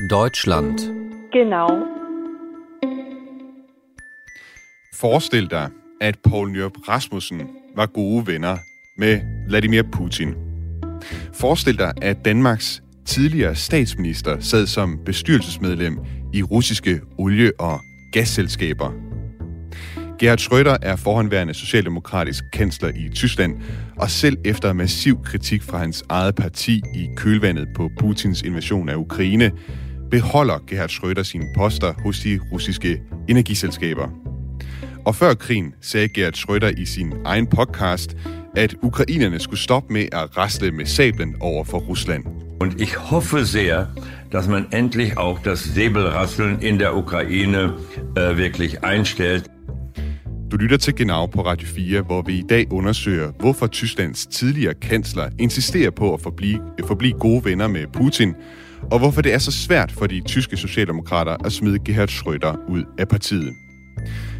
Deutschland. Genau. Forestil dig, at Poul Nyrup Rasmussen var gode venner med Vladimir Putin. Forestil dig, at Danmarks tidligere statsminister sad som bestyrelsesmedlem i russiske olie- og gasselskaber. Gerhard Schröder er forhåndværende socialdemokratisk kansler i Tyskland, og selv efter massiv kritik fra hans eget parti i kølvandet på Putins invasion af Ukraine, beholder Gerhard Schröder sine poster hos de russiske energiselskaber. Og før krigen sagde Gerhard Schröder i sin egen podcast, at ukrainerne skulle stoppe med at rasle med sablen over for Rusland. Und ich hoffe sehr, dass man endlich auch das Säbelrasseln in der Ukraine äh, wirklich einstellt. Du lytter til Genau på Radio 4, hvor vi i dag undersøger, hvorfor Tysklands tidligere kansler insisterer på at forblive, forblive gode venner med Putin, og hvorfor det er så svært for de tyske socialdemokrater at smide Gerhard Schröder ud af partiet.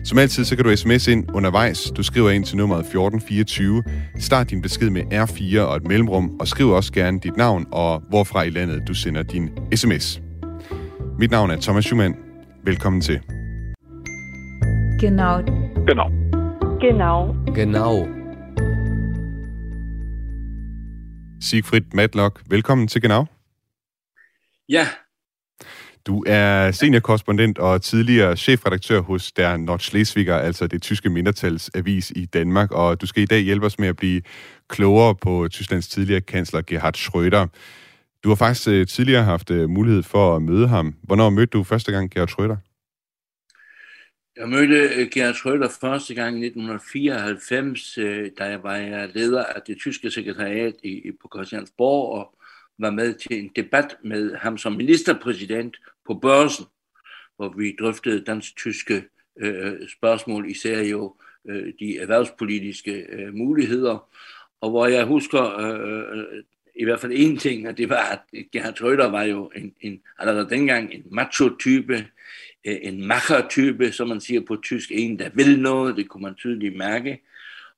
Som altid, så kan du sms ind undervejs. Du skriver ind til nummeret 1424. Start din besked med R4 og et mellemrum, og skriv også gerne dit navn og hvorfra i landet du sender din sms. Mit navn er Thomas Schumann. Velkommen til. Genau. Genau. Genau. Siegfried Matlock, velkommen til Genau. Ja, Du er seniorkorrespondent og tidligere chefredaktør hos Der Nordschleswiger, altså det tyske mindretalsavis i Danmark, og du skal i dag hjælpe os med at blive klogere på Tysklands tidligere kansler Gerhard Schröder. Du har faktisk øh, tidligere haft øh, mulighed for at møde ham. Hvornår mødte du første gang Gerhard Schröder? jeg mødte øh, Gerhard Schröder første gang i 1994, øh, da jeg var leder af det tyske sekretariat i, i- på Christiansborg og var med til en debat med ham som ministerpræsident på børsen, hvor vi drøftede dansk-tyske øh, spørgsmål, især jo øh, de erhvervspolitiske øh, muligheder, og hvor jeg husker øh, i hvert fald en ting, at det var, at Gerhard Schröder var jo en, en allerede dengang en macho-type, øh, en macher-type, som man siger på tysk, en der vil noget, det kunne man tydeligt mærke.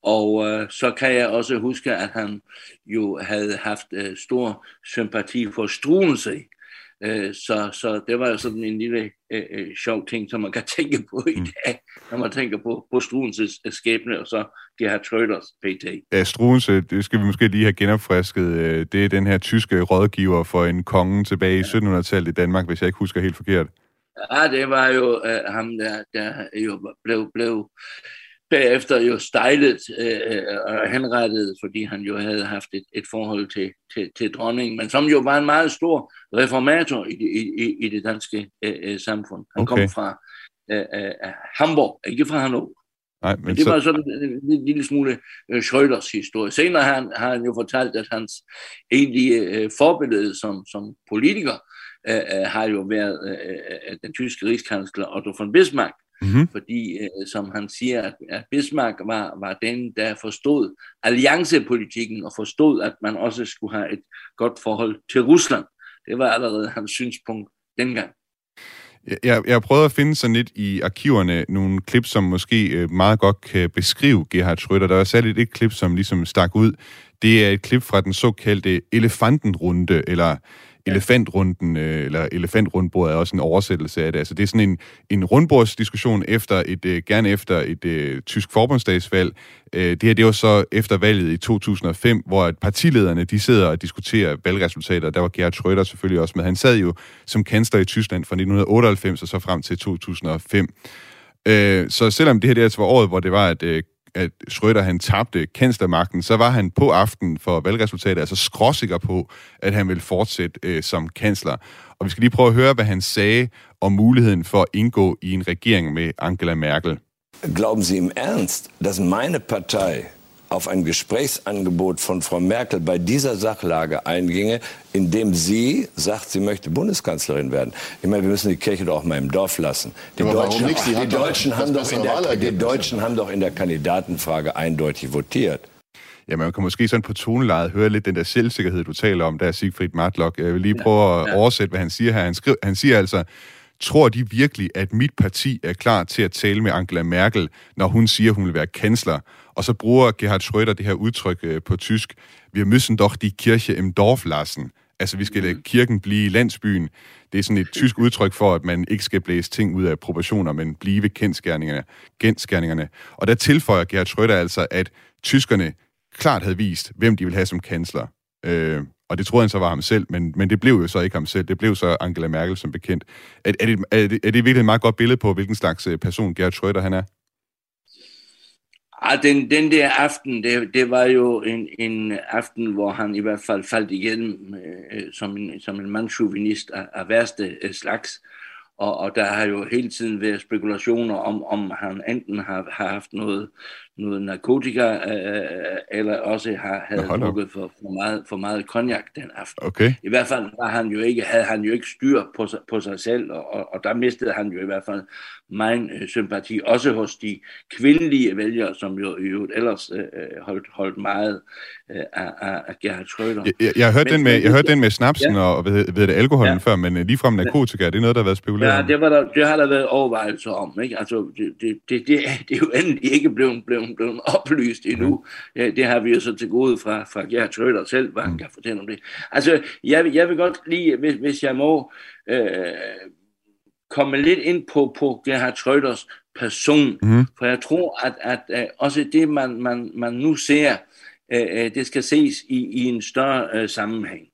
Og øh, så kan jeg også huske, at han jo havde haft øh, stor sympati for Struensee. Øh, så, så det var jo sådan en lille øh, øh, sjov ting, som man kan tænke på i dag, når man tænker på, på Struensees øh, skæbne, og så Gerhard Schröders PT. Ja, Struensee, det skal vi måske lige have genopfrisket. Øh, Det er den her tyske rådgiver for en konge tilbage i 1700-tallet i Danmark, hvis jeg ikke husker helt forkert. Ja, det var jo øh, ham, der, der jo blev, blev bagefter jo stejlet øh, og henrettet, fordi han jo havde haft et, et forhold til, til, til dronningen, men som jo var en meget stor reformator i det, i, i- det danske øh, øh, samfund. Han Okay. kom fra øh, øh, Hamburg, ikke fra Hannover. Nej, Men men det så, var sådan en lille, lille smule øh, Schröders historie. Senere har han, har han jo fortalt, at hans egentlige øh, forbillede som, som politiker øh, øh, har jo været øh, øh, den tyske rigskansler Otto von Bismarck, Mhm. fordi øh, som han siger, at, at Bismarck var, var den, der forstod alliancepolitikken og forstod, at man også skulle have et godt forhold til Rusland. Det var allerede hans synspunkt dengang. Jeg, jeg prøvet at finde sådan lidt i arkiverne nogle klip, som måske øh, meget godt kan beskrive Gerhard Schröder. Der er særligt et klip, som ligesom stak ud. Det er et klip fra den såkaldte elefantenrunde, eller elefantrunden, øh, eller elefantrundbordet er også en oversættelse af det. Altså det er sådan en, en rundbordsdiskussion efter et, øh, gerne efter et øh, tysk forbundsdagsvalg. Øh, det her, det var så efter valget i 2005, hvor at partilederne, de sidder og diskuterer valgresultater. Der var Gerhard Schröder selvfølgelig også med. Han sad jo som kansler i Tyskland fra 1998 og så frem til 2005. Øh, så selvom det her det altså var året, hvor det var, at, øh, at Schröder han tabte kanslermagten, så var han på aften for valgresultatet altså skråsikker på, at han ville fortsætte øh, som kansler. Og vi skal lige prøve at høre, hvad han sagde om muligheden for at indgå i en regering med Angela Merkel. Glauben Sie im Ernst, dass meine Partei auf ein Gesprächsangebot von Frau Merkel bei dieser Sachlage einginge, indem sie sagt, sie möchte Bundeskanzlerin werden. Ich meine, wir müssen die Kirche doch auch mal im Dorf lassen. Die Aber Deutschen, nicht? Die haben, doch in der, die Wahlergebnis. Deutschen haben doch in der Kandidatenfrage eindeutig votiert. Ja, man kan måske sådan på tonelejet høre lidt den der selvsikkerhed, du taler om, der er Siegfried Matlock. Jeg vil lige prøve at oversætte, hvad han siger her. Han, skriver, han siger altså, tror de virkelig, at mit parti er klar til at tale med Angela Merkel, når hun siger, hun vil være kansler? Og så bruger Gerhard Schröder det her udtryk øh, på tysk, wir müssen doch die Kirche im Dorf lassen. Altså, vi skal lade kirken blive i landsbyen. Det er sådan et tysk udtryk for, at man ikke skal blæse ting ud af proportioner, men blive kendskærningerne. kendskærningerne. Og der tilføjer Gerhard Schröder altså, at tyskerne klart havde vist, hvem de ville have som kansler. Øh, og det troede han så var ham selv, men, men det blev jo så ikke ham selv. Det blev så Angela Merkel som bekendt. Er, er, det, er, det, er det virkelig et meget godt billede på, hvilken slags øh, person Gerhard Schröder han er? Ah, den, den der aften, det, det var jo en, en aften, hvor han i hvert fald faldt igennem øh, øh som, en, som en mandchauvinist af, af værste øh, slags. Og, og der har jo hele tiden været spekulationer om, om han enten har, har haft noget, noget narkotika, øh, eller også har, havde drukket for, for, meget, for meget cognac den aften. Okay. I hvert fald var han jo ikke, havde han jo ikke styr på, på sig selv, og, og, og der mistede han jo i hvert fald min øh, sympati, også hos de kvindelige vælgere, som jo, jo ellers øh, holdt, holdt meget øh, af, af Gerhard Schröder. Jeg, jeg, jeg har hørt, den, med, jeg hørte den med snapsen ja. og ved, ved det, alkoholen ja. før, men øh, ligefrem narkotika, det er noget, der har været spekuleret Ja, det, var der, det har der været overvejelser om. Ikke? Altså, det, det, det, det, det er jo endelig ikke blevet, blevet, blevet oplyst endnu. Ja, det har vi jo så til gode fra, fra Gerhard Schröder selv, hvad han mm. kan fortælle om det. Altså, jeg, jeg vil godt lige, hvis, hvis jeg må, øh, komme lidt ind på, på Gerhard Schröders person, mm. for jeg tror, at, at uh, også det, man, man, man nu ser, uh, det skal ses i, i en større uh, sammenhæng.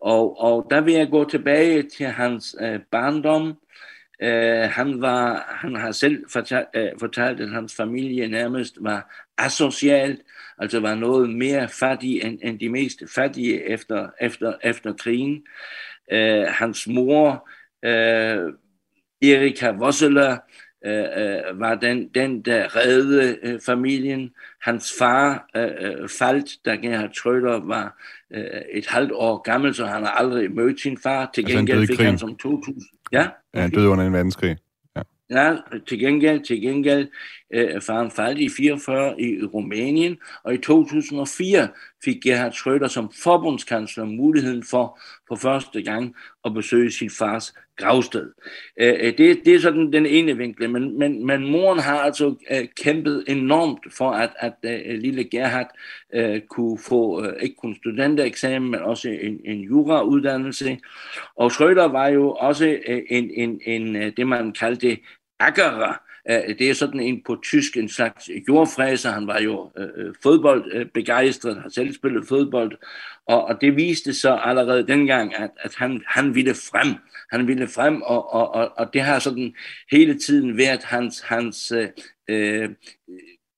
Og, og der vil jeg gå tilbage til hans uh, barndom. Uh, han, var, han har selv fortalt, uh, fortalt, at hans familie nærmest var asocialt, altså var noget mere fattig end, end de mest fattige efter, efter, efter krigen. Uh, hans mor uh, Erika Vosseler øh, øh, var den, den, der reddede øh, familien. Hans far øh, øh faldt, da Gerhard Schröder var øh, et halvt år gammel, så han har aldrig mødt sin far. Til altså gengæld fik han som 2000. Ja, ja han døde under en verdenskrig. Ja. ja, til gengæld, til gengæld øh, faren faldt i 44 i Rumænien, og i 2004 fik Gerhard Schröder som forbundskansler muligheden for for første gang at besøge sin fars gravsted. Øh, øh, det, det er sådan den ene vinkel, men, men, men moren har altså øh, kæmpet enormt for, at, at øh, lille Gerhard øh, kunne få ikke kun studentereksamen, men også en, en jurauddannelse. Og Schröder var jo også en, en, en det, man kaldte akkerer, Øh, det er sådan en på tysk, en slags jordfræser. Han var jo øh, øh fodboldbegejstret, øh, har selv spillet fodbold, og, og det viste så allerede dengang, at, at han, han ville frem. Han ville frem, og, og, og, og det har sådan hele tiden været hans, hans øh,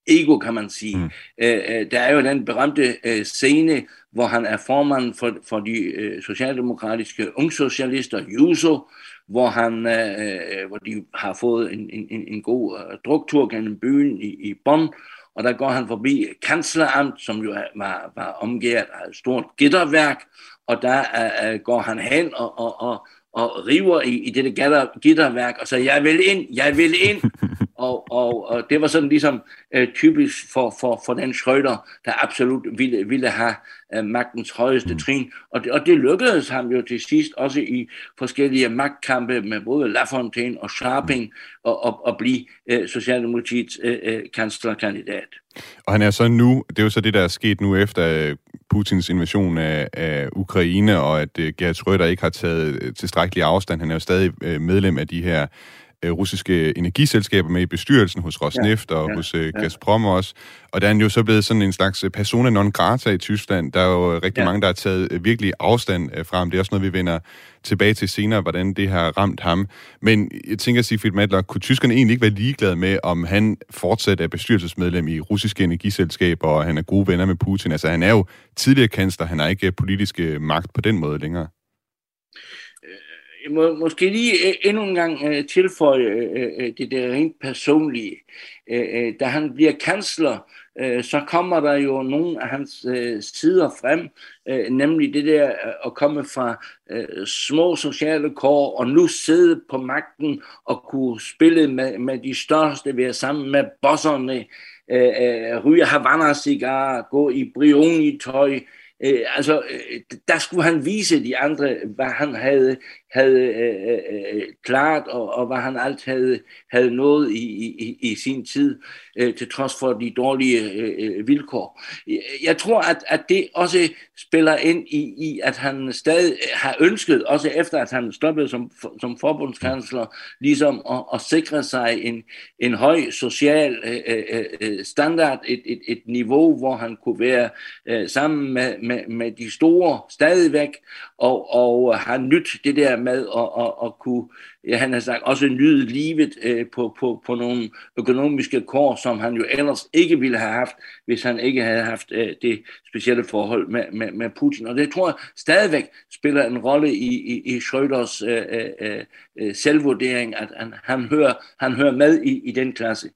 ego, kan man sige. Mm. Øh, øh, der er jo den berømte øh, scene, hvor han er formand for, for de øh, socialdemokratiske ungsocialister, JUSO, hvor, han, øh, øh, hvor de har fået en, en, en god øh, druktur gennem byen i, i Bonn, og der går han forbi kansleramt, som jo var, var omgivet af et stort gitterværk, og der uh, går han hen og, og, og, og river i, i det gitter, gitterværk, og så jeg vil ind, jeg vil ind. og, og, og det var sådan ligesom uh, typisk for, for, for den Schrøder, der absolut ville, ville have uh, magtens højeste mm. trin. Og det, og det lykkedes ham jo til sidst også i forskellige magtkampe med både Lafontaine og Sharping at, at, at blive uh, Socialdemokratiets uh, uh, kanslerkandidat. Og han er så nu, det er jo så det, der er sket nu efter Putins invasion af, af Ukraine, og at uh, Gerhard Schröder ikke har taget tilstrækkelig afstand. Han er jo stadig uh, medlem af de her russiske energiselskaber med i bestyrelsen hos Rosneft ja, og ja, hos Gazprom ja. også. Og der er han jo så blevet sådan en slags persona non grata i Tyskland. Der er jo rigtig ja. mange, der har taget virkelig afstand fra ham. Det er også noget, vi vender tilbage til senere, hvordan det har ramt ham. Men jeg tænker, Sigfrid Madler, kunne tyskerne egentlig ikke være ligeglade med, om han fortsat er bestyrelsesmedlem i russiske energiselskaber, og han er gode venner med Putin? Altså, han er jo tidligere kansler, han har ikke politiske magt på den måde længere. Må måske lige øh, endnu en gang øh, tilføje øh, det der rent personlige. Da han bliver kansler, øh, så kommer der jo nogle af hans øh, sider frem, øh, nemlig det der at komme fra øh, små sociale kår og nu sidde på magten og kunne spille med, med de største, være sammen med bosserne, øh, øh, ryge Havana-cigar, gå i Brioni-tøj, Øh, altså, der skulle han vise de andre, hvad han havde havde øh, øh, øh, øh klart, og, og hvad han alt havde, havde nået i, i, i sin tid, øh, til trods for de dårlige øh, øh vilkår. Jeg tror, at, at det også spiller ind i, i, at han stadig har ønsket, også efter at han stoppede som, som forbundskansler, ligesom at, at sikre sig en, en høj social øh, øh, standard, et, et, et niveau, hvor han kunne være øh, sammen med, med, med de store stadigvæk, og, og har nyt det der med at, at, at kunne, ja, han har sagt, også nyde livet øh, på, på, på nogle økonomiske kår, som han jo ellers ikke ville have haft, hvis han ikke havde haft øh, det specielle forhold med, med, med Putin. Og det tror jeg stadigvæk spiller en rolle i, i, i Schröders øh, øh, øh, selvvurdering, at han, han, hører, han hører med i, i den klasse.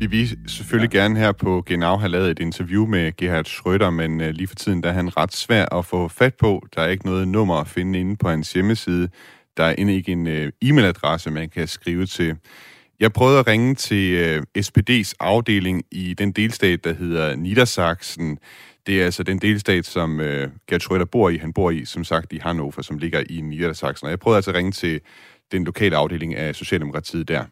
Vi vil selvfølgelig ja. gerne her på Genau have lavet et interview med Gerhard Schröder, men uh, lige for tiden der er han ret svær at få fat på. Der er ikke noget nummer at finde inde på hans hjemmeside. Der er endnu ikke en uh, e-mailadresse, man kan skrive til. Jeg prøvede at ringe til øh, SPD's afdeling i den delstat, der hedder Niedersachsen. Det er altså den delstat, som Gerhard Schröder bor i. Han bor i, som sagt, i Hannover, som ligger i Niedersachsen. Og jeg prøvede altså at ringe til den lokale afdeling af Socialdemokratiet der.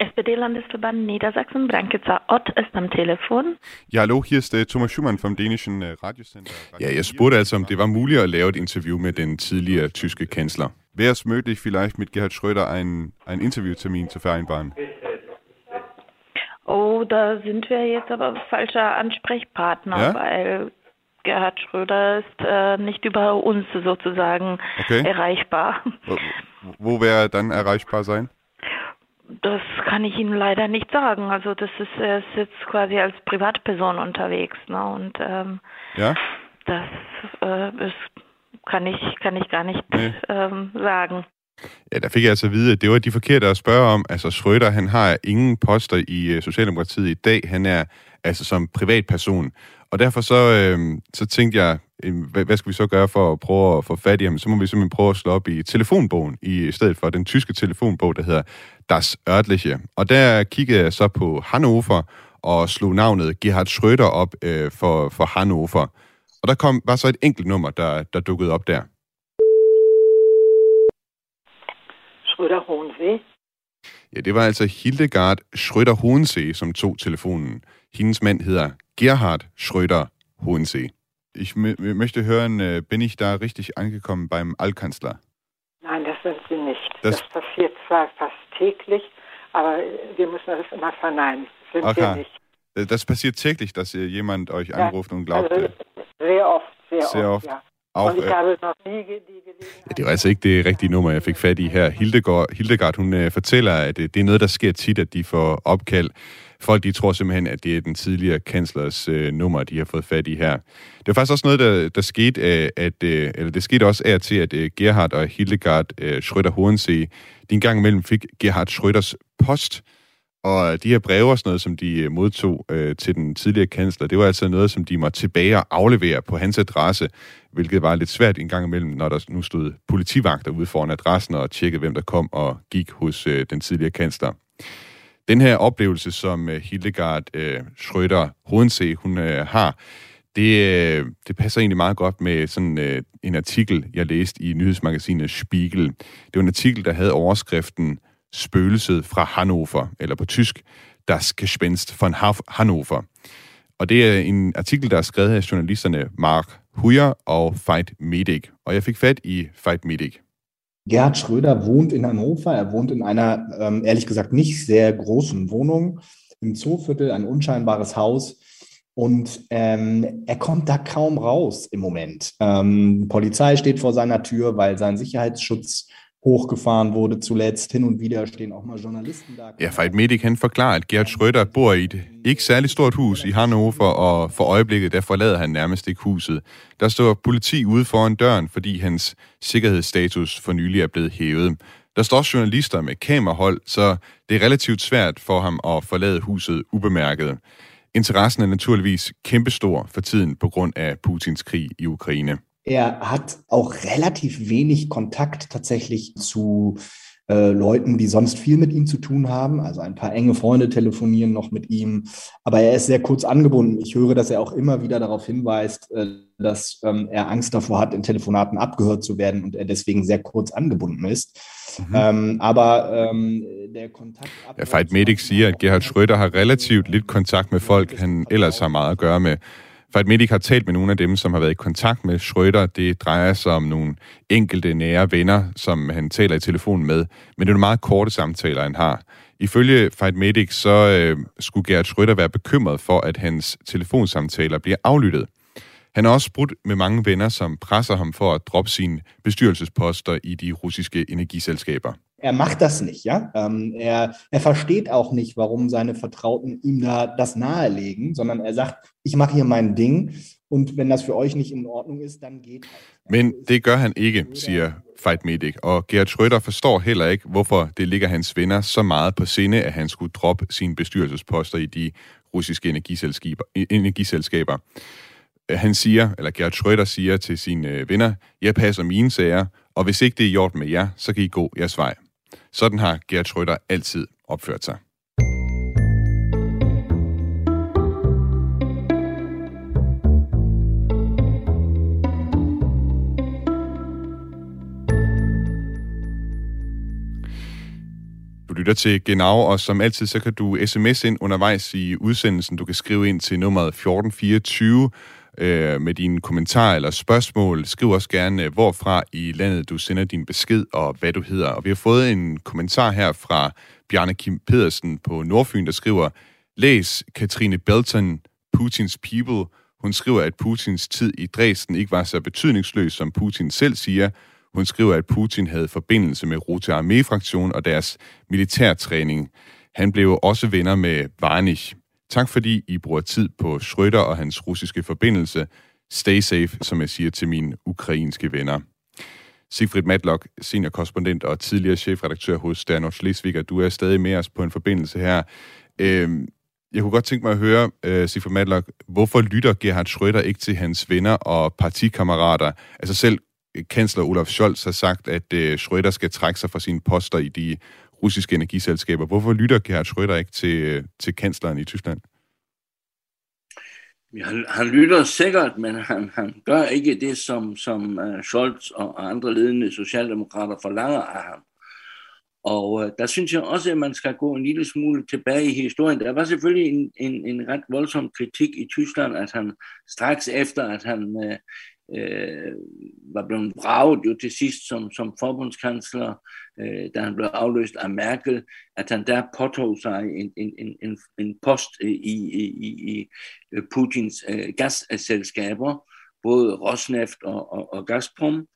SPD-Landesverband Niedersachsen, Brankitzer Ott ist am Telefon. Ja, hallo, hier ist uh, Thomas Schumann vom dänischen uh, Radiosender. Ja, jeg spurgte altså, om det var muligt at lave et interview med den tidligere tyske kansler. Wäre es möglich, vielleicht mit Gerhard Schröder ein, ein Interviewtermin zu vereinbaren? Oh, da sind wir jetzt aber falscher Ansprechpartner, ja? weil Gerhard Schröder ist äh, nicht über uns sozusagen okay. erreichbar. Wo, wo wäre er dann erreichbar sein? Das kann ich Ihnen leider nicht sagen. Also das ist, er ist jetzt quasi als Privatperson unterwegs, ne? Und ähm, ja? das äh, ist, kan ich, kan ich gar nicht nee. ähm, sagen. Ja, der fik jeg altså at vide, at det var de forkerte at spørge om. Altså, Schröder, han har ingen poster i uh, Socialdemokratiet i dag. Han er altså som privatperson. Og derfor så, øh, så tænkte jeg, hvad, hvad skal vi så gøre for at prøve at få fat i ham? Så må vi simpelthen prøve at slå op i telefonbogen, i stedet for den tyske telefonbog, der hedder Das Örtliche. Og der kiggede jeg så på Hannover og slog navnet Gerhard Schröder op øh, for, for Hannover. Og der kom var så et enkelt nummer, der, der dukkede op der. Schröder Hohensee? Ja, det var altså Hildegard Schröder Hohensee, som tog telefonen. Hendes mand hedder Gerhard Schröder Hohensee. Ich möchte hören, äh, bin ich da richtig angekommen beim Altkanzler? Nein, das sind Sie nicht. Das, das passiert zwar fast täglich, aber wir müssen das immer verneinen. Sind wir nicht. Äh, das passiert täglich, dass jemand euch anruft ja, und glaubt. Also sehr oft, sehr, sehr oft, oft. Ja. Auch, und ich habe noch nie die Ja, det var altså ikke det rigtige nummer, jeg fik fat i her. Hildegard, Hildegard hun øh, fortæller, at øh, det er noget, der sker tit, at de får opkald. Folk de tror simpelthen, at det er den tidligere kanslers øh, nummer, de har fået fat i her. Det var faktisk også noget, der, der skete, øh, at, øh, eller det skete også af til, at øh, Gerhard og Hildegard øh, Schröder Hornsee, de en gang imellem fik Gerhard Schröders post, og øh, de her breve og sådan noget, som de øh, modtog øh, til den tidligere kansler, det var altså noget, som de måtte tilbage og aflevere på hans adresse, hvilket var lidt svært en gang imellem, når der nu stod politivagter ude foran adressen og tjekkede, hvem der kom og gik hos øh, den tidligere kansler. Den her oplevelse, som øh, Hildegard øh, Schrøder Hodensee, hun øh, har, det, øh, det passer egentlig meget godt med sådan øh, en artikel, jeg læste i nyhedsmagasinet Spiegel. Det var en artikel, der havde overskriften Spøgelset fra Hannover, eller på tysk, Das Gespenst von Hannover. Og det er en artikel, der er skrevet af journalisterne Mark Huyer og Veit Medic. Og jeg fik fat i Veit Medic. Gerhard Schröder wohnt in Hannover. Er wohnt in einer, ähm, ehrlich gesagt, nicht sehr großen Wohnung im Zooviertel, ein unscheinbares Haus. Und ähm, er kommt da kaum raus im Moment. Ähm, Polizei steht vor seiner Tür, weil sein Sicherheitsschutz hochgefahren wurde zuletzt. Hin und wieder stehen auch mal Journalisten da. Ja, Fight Medic han forklarer, at Gert Schröder bor i et ikke særligt stort hus i Hannover, og for øjeblikket der forlader han nærmest ikke huset. Der står politi ude foran døren, fordi hans sikkerhedsstatus for nylig er blevet hævet. Der står også journalister med kamerahold, så det er relativt svært for ham at forlade huset ubemærket. Interessen er naturligvis kæmpestor for tiden på grund af Putins krig i Ukraine. Er hat auch relativ wenig Kontakt tatsächlich zu äh, Leuten, die sonst viel mit ihm zu tun haben. Also ein paar enge Freunde telefonieren noch mit ihm. Aber er ist sehr kurz angebunden. Ich höre, dass er auch immer wieder darauf hinweist, äh, dass ähm, er Angst davor hat, in Telefonaten abgehört zu werden und er deswegen sehr kurz angebunden ist. Mhm. Ähm, aber ähm, der Kontakt... Fight Medic siger, at Gerhard Schröder har relativt lidt kontakt med folk, han ellers har meget at gøre med. Fight Medic har talt med nogle af dem, som har været i kontakt med Schröder. Det drejer sig om nogle enkelte nære venner, som han taler i telefon med. Men det er nogle meget korte samtaler, han har. Ifølge Fight Medic, så øh, skulle Gerhard Schröder være bekymret for, at hans telefonsamtaler bliver aflyttet. Han har også brudt med mange venner, som presser ham for at droppe sine bestyrelsesposter i de russiske energiselskaber. Er macht das nicht, ja. Ähm, er, er versteht auch nicht, warum seine Vertrauten ihm da das nahelegen, sondern er sagt, ich mache hier mein Ding und wenn das für euch nicht in Ordnung ist, dann geht halt. Men det gør han ikke, siger Fight Medic, og Gerhard Schröder forstår heller ikke, hvorfor det ligger hans venner så meget på sinde, at han skulle droppe sine bestyrelsesposter i de russiske energiselskaber. energiselskaber. Han siger, eller Gerhard Schröder siger til sine venner, jeg passer mine sager, og hvis ikke det er gjort med jer, så kan I gå jeres vej. Sådan har Gert Schröder altid opført sig. Du lytter til Genau, og som altid, så kan du sms ind undervejs i udsendelsen. Du kan skrive ind til nummeret 1424, øh, med dine kommentarer eller spørgsmål. Skriv også gerne, øh, hvorfra i landet du sender din besked og hvad du hedder. Og vi har fået en kommentar her fra Bjarne Kim Pedersen på Nordfyn, der skriver, Læs Katrine Belton, Putins People. Hun skriver, at Putins tid i Dresden ikke var så betydningsløs, som Putin selv siger. Hun skriver, at Putin havde forbindelse med Rote Armee-fraktionen og deres militærtræning. Han blev også venner med Varnich. Tak fordi I bruger tid på Schröder og hans russiske forbindelse. Stay safe, som jeg siger til mine ukrainske venner. Sigfrid Matlock, seniorkorrespondent og tidligere chefredaktør hos Sternov Schleswig, du er stadig med os på en forbindelse her. Øhm, jeg kunne godt tænke mig at høre, øh, uh, Sigfrid Matlock, hvorfor lytter Gerhard Schröder ikke til hans venner og partikammerater? Altså selv kansler Olaf Scholz har sagt, at uh, Schröder skal trække sig fra sine poster i de russiske energiselskaber. Hvorfor lytter Gerhard Schröder ikke til, øh, til kansleren i Tyskland? Ja, han, han lytter sikkert, men han, han gør ikke det, som, som uh, Scholz og andre ledende socialdemokrater forlanger af ham. Og uh, der synes jeg også, at man skal gå en lille smule tilbage i historien. Der var selvfølgelig en, en, en ret voldsom kritik i Tyskland, at han straks efter, at han uh, øh, var blevet vraget jo til sidst som, som forbundskansler, øh, da han blev afløst af Merkel, at han der påtog sig en, en, en, en post i, i, i, i øh, Putins øh, gasselskaber, både Rosneft og, og, og Gazprom.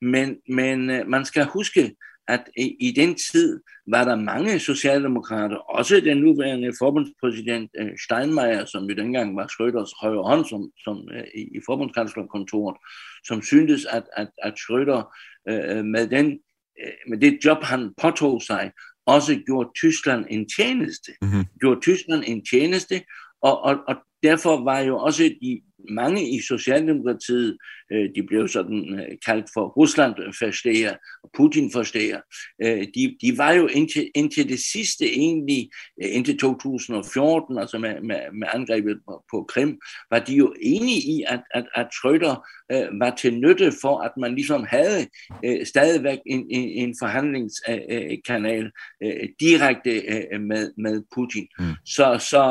Men, men øh, man skal huske, at i, den tid var der mange socialdemokrater, også den nuværende forbundspræsident øh, Steinmeier, som jo dengang var Schröders højre hånd som, som, øh, i forbundskanslerkontoret, som syntes, at, at, at Schröder øh, med, den, med det job, han påtog sig, også gjorde Tyskland en tjeneste. Mm-hmm. Gjorde Tyskland en tjeneste, og, og, og derfor var jo også de mange i Socialdemokratiet, øh, de blev sådan øh, kaldt for Rusland-forsteger og Putin-forsteger, øh, de, de var jo indtil, indtil det sidste egentlig, indtil 2014, altså med, med, med angrebet på, på Krim, var de jo enige i, at, at, at Schröder var til nytte for, at man ligesom havde stadigvæk en, en, en forhandlingskanal direkte med, med Putin. Mm. Så, så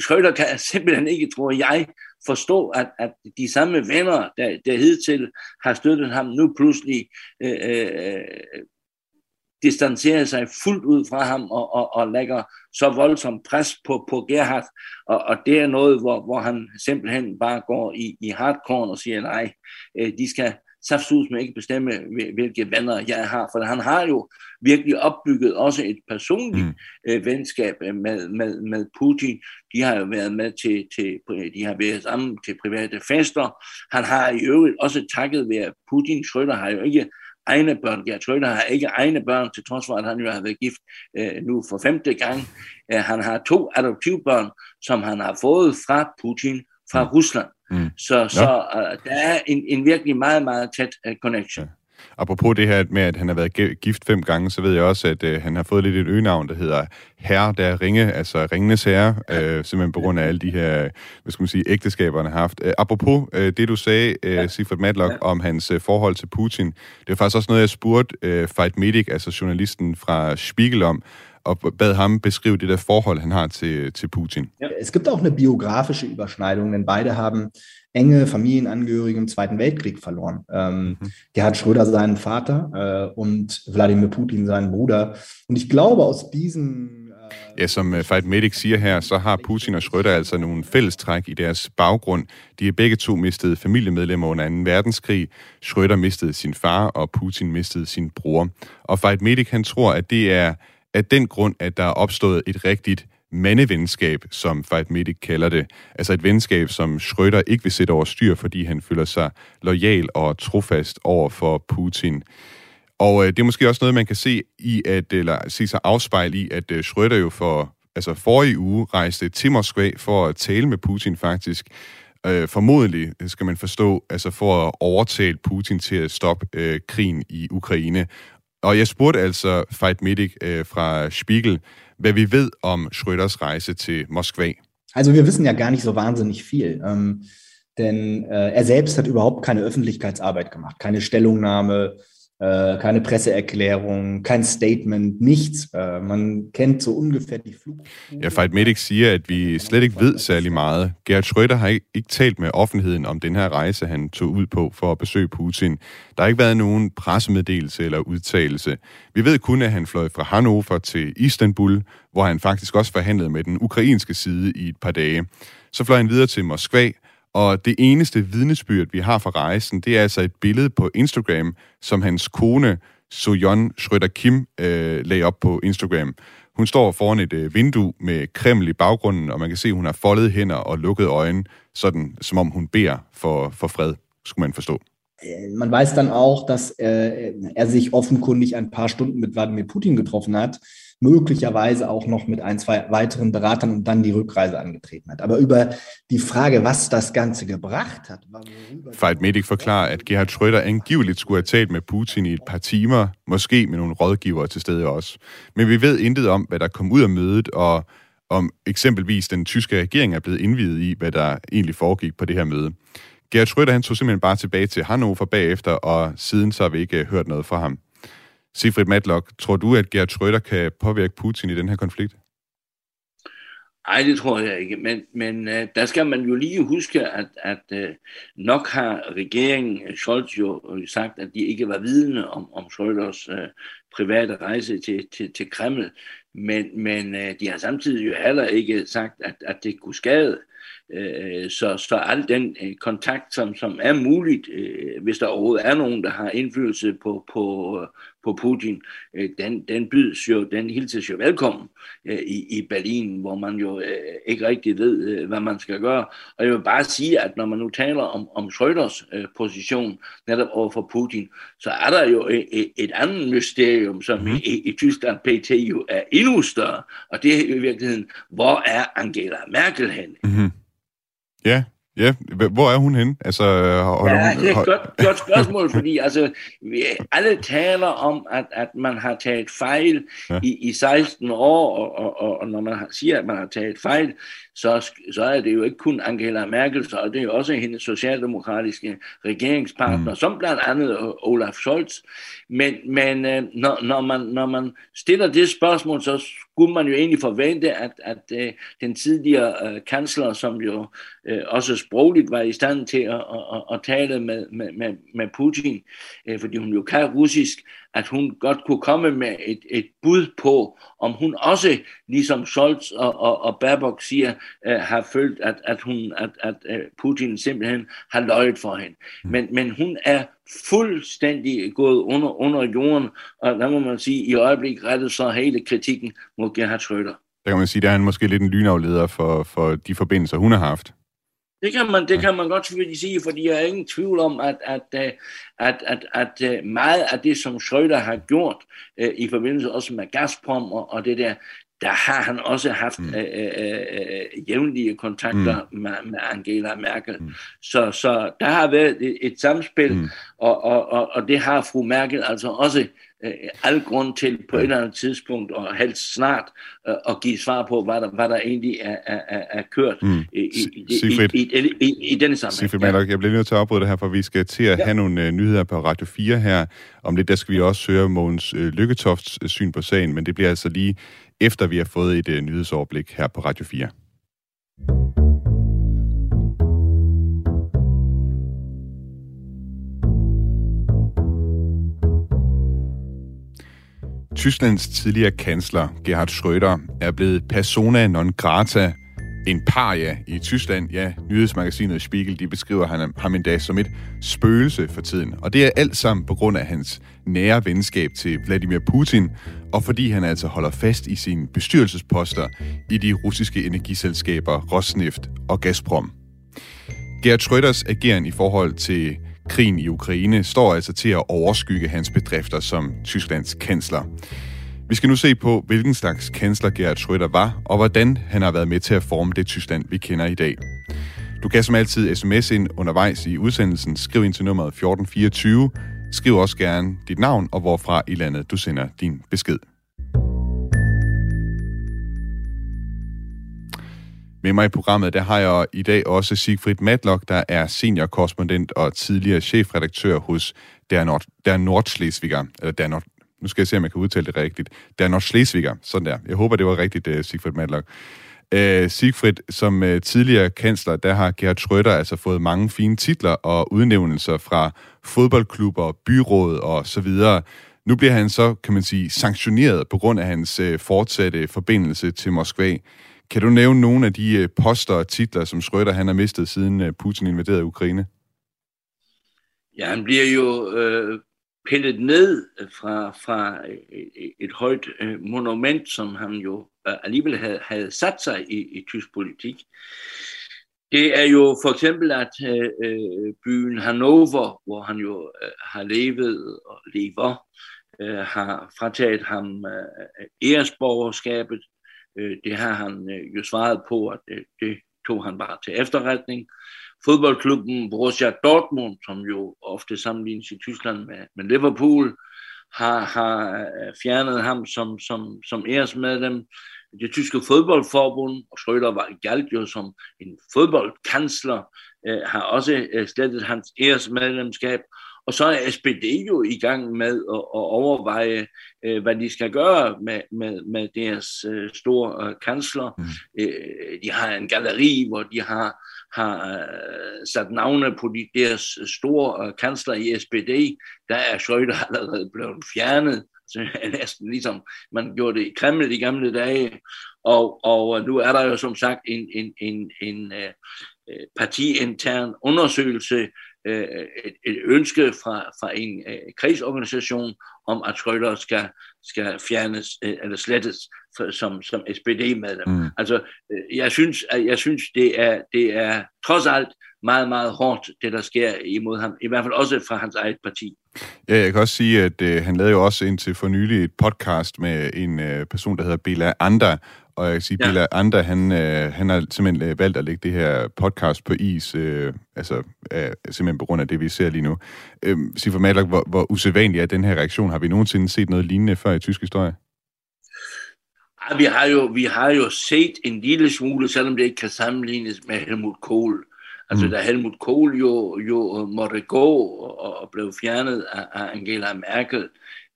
Schröder kan simpelthen ikke, tror jeg, forstå, at, at de samme venner, der, der hidtil har støttet ham, nu pludselig øh, øh, distancerer sig fuldt ud fra ham og, og, og lægger så voldsom pres på, på Gerhard. Og, og det er noget, hvor, hvor han simpelthen bare går i, i hardcore og siger, nej, øh, de skal saftsus med ikke bestemme, hvilke venner jeg har. For han har jo virkelig opbygget også et personligt mm. øh, venskab øh, med, med, med Putin. De har jo været med til, til, de har været sammen til private fester. Han har i øvrigt også takket ved Putin. Schröder har jo ikke egne børn. Gert Schröder har ikke egne børn, til trods for, at han jo har været gift øh, nu for femte gang. Øh, han har to adoptivbørn, som han har fået fra Putin fra mm. Rusland. Mm. Så, så uh, der er en, en virkelig meget, meget tæt uh, connection. Apropos det her med, at han har været gift fem gange, så ved jeg også, at øh, han har fået lidt et øgenavn, der hedder Herre der Ringe, altså Ringenes Herre, øh, simpelthen på grund af alle de her, hvad skal man sige, ægteskaber, han har haft. Øh, apropos øh, det, du sagde, øh, Sigfrid Matlock, ja. om hans øh, forhold til Putin, det er faktisk også noget, jeg spurgte øh, Fight Medic, altså journalisten fra Spiegel om, og bad ham beskrive det der forhold, han har til, til Putin. Ja. Es gibt auch eine biografische Überschneidung, denn beide haben enge Familienangehörige im Zweiten Weltkrieg verloren. Ähm, mhm. Gerhard Schröder seinen Vater äh, und Wladimir Putin seinen Bruder. Und ich glaube, aus diesen Ja, som uh, Fight Medic siger her, så har Putin og Schröder altså nogle fællestræk i deres baggrund. De er begge to mistet familiemedlemmer under 2. verdenskrig. Schröder mistede sin far, og Putin mistede sin bror. Og Fight Medic, han tror, at det er af den grund, at der er opstået et rigtigt mandevenskab, som Fight Medic kalder det. Altså et venskab, som Schröder ikke vil sætte over styr, fordi han føler sig lojal og trofast over for Putin. Og øh, det er måske også noget, man kan se i at, eller se sig afspejle i, at øh, Schröder jo for, altså forrige uge rejste til Moskva for at tale med Putin faktisk. Øh, formodentlig øh, skal man forstå, altså for at overtale Putin til at stoppe øh, krigen i Ukraine. Og jeg spurgte altså Fight Medic øh, fra Spiegel, hvad vi ved om Schröders Reise til Moskva. Also wir wissen ja gar nicht so wahnsinnig viel. Ähm, denn äh, er selbst hat überhaupt keine Öffentlichkeitsarbeit gemacht, keine Stellungnahme, Äh, keine Presseerklärung, kein Statement, nichts. Äh, man kennt so ungefähr die Flug. Ja, Fight Medic siger, at vi slet ikke ved særlig meget. Gerhard Schröder har ikke, ikke talt med offentligheden om den her rejse, han tog ud på for at besøge Putin. Der har ikke været nogen pressemeddelelse eller udtalelse. Vi ved kun, at han fløj fra Hannover til Istanbul, hvor han faktisk også forhandlede med den ukrainske side i et par dage. Så fløj han videre til Moskva, og det eneste vidnesbyrd, vi har fra rejsen, det er altså et billede på Instagram, som hans kone, Sojon Schrøder Kim, øh, lagde op på Instagram. Hun står foran et øh, vindue med Kreml i baggrunden, og man kan se, at hun har foldet hænder og lukket øjne, sådan som om hun beder for, for fred, skulle man forstå. Äh, man weiß dann auch, dass äh, er sich offenkundig ein paar Stunden mit Wladimir Putin getroffen hat möglicherweise auch noch mit ein, zwei weiteren Beratern und dann die Rückreise angetreten hat. Aber über die Frage, was das Ganze gebracht hat... Fight Medik forklarer, at Gerhard Schröder angiveligt skulle have talt med Putin i et par timer, måske med nogle rådgivere til stede også. Men vi ved intet om, hvad der kom ud af mødet, og om eksempelvis den tyske regering er blevet indvidet i, hvad der egentlig foregik på det her møde. Gerhard Schröder han tog simpelthen bare tilbage til Hannover bagefter, og siden så har vi ikke øh, hørt noget fra ham. Sifrit Matlock, tror du, at Gert Schröder kan påvirke Putin i den her konflikt? Nej, det tror jeg ikke, men, men øh, der skal man jo lige huske, at, at øh, nok har regeringen, øh, Scholz jo øh, sagt, at de ikke var vidne om, om Schröders øh, private rejse til, til, til Kreml, men, men øh, de har samtidig jo heller ikke sagt, at, at det kunne skade. Uh, så, så al den uh, kontakt, som, som er muligt, uh, hvis der overhovedet er nogen, der har indflydelse på, på, på Putin, øh, den, den bydes jo, den hilses jo velkommen øh, i, i Berlin, hvor man jo øh, ikke rigtig ved, hvad man skal gøre. Og jeg vil bare sige, at når man nu taler om, om Schröders position netop over for Putin, så er der jo et, et andet mysterium, som mm. i, i Tyskland PT jo er endnu større, og det er i virkeligheden, hvor er Angela Merkel henne? Mm-hmm. Ja, Ja, hvor er hun henne? Altså, har ja, hun, det er et godt, godt spørgsmål, fordi altså, vi alle taler om, at, at man har taget fejl ja. i, i 16 år, og, og, og, og når man siger, at man har taget fejl, så, så er det jo ikke kun Angela Merkel, så er det jo også hendes socialdemokratiske regeringspartner, mm. som blandt andet Olaf Scholz. Men, men øh, når, når, man, når man stiller det spørgsmål, så skulle man jo egentlig forvente, at, at uh, den tidligere uh, kansler, som jo også sprogligt var i stand til at, at, at, tale med, med, med, Putin, fordi hun jo kan russisk, at hun godt kunne komme med et, et bud på, om hun også, ligesom Scholz og, og, og Baerbock siger, uh, har følt, at, at, hun, at, at uh, Putin simpelthen har løjet for hende. Mm. Men, men hun er fuldstændig gået under, under jorden, og der må man sige, i øjeblikket rettet så hele kritikken mod Gerhard Schröder. Der kan man sige, der er han måske lidt en lynafleder for, for de forbindelser, hun har haft. Det kan man, det kan man godt selvfølgelig sige, fordi jeg er ingen tvivl om, at, at, øh, at, at, at, at meget af det, som Schröder har gjort uh, i forbindelse også med Gazprom og, og det der, der har han også haft mm. øh, øh, øh, jævnlige kontakter mm. med, med Angela Merkel. Mm. Så, så der har været et, et samspil, mm. og, og, og, og det har fru Merkel altså også øh, al grund til på et eller andet tidspunkt, og helst snart, øh, at give svar på, hvad der, hvad der egentlig er, er, er kørt mm. i, i, i, i, i, i denne sammenhæng. Sigfrid jeg bliver nødt til at afbryde det her, for vi skal til at ja. have nogle uh, nyheder på Radio 4 her. Om lidt, der skal vi også høre Mogens uh, Lykketofts uh, syn på sagen, men det bliver altså lige efter vi har fået et uh, nyhedsoverblik her på Radio 4. Tysklands tidligere kansler Gerhard Schröder er blevet persona non grata, en paria i Tyskland. Ja, nyhedsmagasinet Spiegel de beskriver han, ham endda som et spøgelse for tiden. Og det er alt sammen på grund af hans nære venskab til Vladimir Putin, og fordi han altså holder fast i sine bestyrelsesposter i de russiske energiselskaber Rosneft og Gazprom. Gerhard Schröders ageren i forhold til krigen i Ukraine står altså til at overskygge hans bedrifter som Tysklands kansler. Vi skal nu se på, hvilken slags kansler Gerhard Schröder var, og hvordan han har været med til at forme det Tyskland, vi kender i dag. Du kan som altid sms ind undervejs i udsendelsen. Skriv ind til nummeret 1424. Skriv også gerne dit navn og hvorfra i landet du sender din besked. Med mig i programmet, der har jeg i dag også Sigfrid Matlock, der er seniorkorrespondent og tidligere chefredaktør hos Der, Nord, der Nordschleswiger, eller Der Nord, nu skal jeg se, om jeg kan udtale det rigtigt. Der Nordschleswiger, sådan der. Jeg håber, det var rigtigt, øh, uh, Sigfrid Matlock. Øh, uh, Sigfrid, som uh, tidligere kansler, der har Gerhard Schröder altså fået mange fine titler og udnævnelser fra fodboldklubber, byråd og så videre. Nu bliver han så, kan man sige, sanktioneret på grund af hans uh, fortsatte forbindelse til Moskva. Kan du nævne nogle af de øh, poster og titler, som Schröder han har mistet, siden øh, Putin invaderede Ukraine? Ja, han bliver jo øh, pillet ned fra, fra øh, et, højt øh, monument, som han jo øh, alligevel havde, havde sat sig i, i tysk politik. Det er jo for eksempel, at øh, byen Hannover, hvor han jo øh, har levet og lever, øh, har frataget ham øh, æresborgerskabet, Øh, det har han øh, jo svaret på, at det, det tog han bare til efterretning. Fodboldklubben Borussia Dortmund, som jo ofte sammenlignes i Tyskland med, med Liverpool, har, har fjernet ham som, som, som æresmedlem. Det tyske fodboldforbund, og Schröder var galt jo som en fodboldkansler, øh, har også øh, slettet hans æresmedlemskab, og så er SPD jo i gang med at, at overveje, øh, hvad de skal gøre med, med, med deres øh, store øh, kansler. Mm. Øh, de har en galleri, hvor de har, har øh, sat navne på de, deres store øh, kansler i SPD. Der er Schröder allerede blevet fjernet. Så er næsten ligesom man gjorde det i Kreml i gamle dage. Og, og nu er der jo som sagt en, en, en, en uh, partiintern undersøgelse, Øh, et, et ønske fra, fra en øh, krigsorganisation om, at Schröder skal, skal fjernes øh, eller slettes for, som, som SPD-medlem. Mm. Altså, jeg synes, jeg synes det, er, det er trods alt meget, meget hårdt, det der sker imod ham, i hvert fald også fra hans eget parti. Ja, jeg kan også sige, at øh, han lavede jo også indtil for nylig et podcast med en øh, person, der hedder Bela Ander, og jeg kan sige, ja. Bela Ander, han, øh, han har simpelthen øh, valgt at lægge det her podcast på is, øh, altså øh, simpelthen på grund af det, vi ser lige nu. Øh, Sifra Malak, hvor, hvor usædvanlig er den her reaktion? Har vi nogensinde set noget lignende før i tysk historie? Vi har jo, vi har jo set en lille smule, selvom det ikke kan sammenlignes med Helmut Kohl. Altså mm. da Helmut Kohl jo, jo måtte gå og, og blev fjernet af, af Angela Merkel,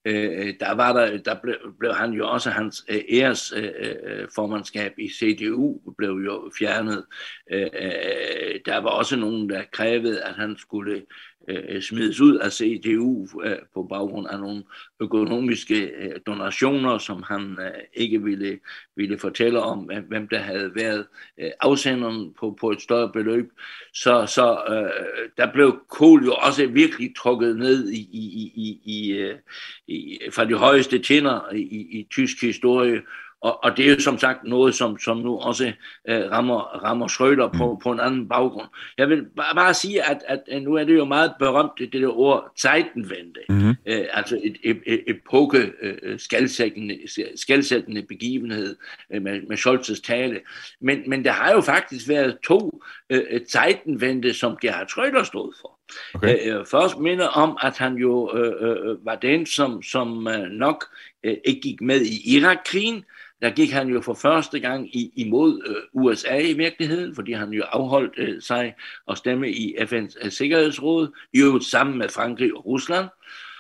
øh, der, var der, der blev, blev han jo også, hans øh, æres øh, øh formandskab i CDU blev jo fjernet. Øh, øh, der var også nogen, der krævede, at han skulle Øh, øh, smides ud af CDU øh, på baggrund af nogle økonomiske øh, donationer, som han øh, ikke ville, ville fortælle om, øh, hvem der havde været øh, afsenderen på, på et større beløb. Så, så øh, der blev Kohl jo også virkelig trukket ned i, i, i, i, i, øh, fra de højeste tænder i, i tysk historie, og, og det er jo som sagt noget, som, som nu også øh, rammer, rammer Schröder på, mm. på en anden baggrund. Jeg vil bare, bare sige, at, at nu er det jo meget berømt, det der ord Zeitenwende. Mm-hmm. øh, altså et, et, et epoke øh, skalsættende, skalsættende begivenhed øh, med, med Scholz's tale. Men, men der har jo faktisk været to øh, Zeitenwende, som Gerhard Schröder stod for. Okay. Øh, først minder om, at han jo øh, øh, var den, som, som øh, nok øh, ikke gik med i Irak-krigen, der gik han jo for første gang i, imod øh, USA i virkeligheden, fordi han jo afholdt øh, sig at stemme i FN's øh, Sikkerhedsråd, jo sammen med Frankrig og Rusland.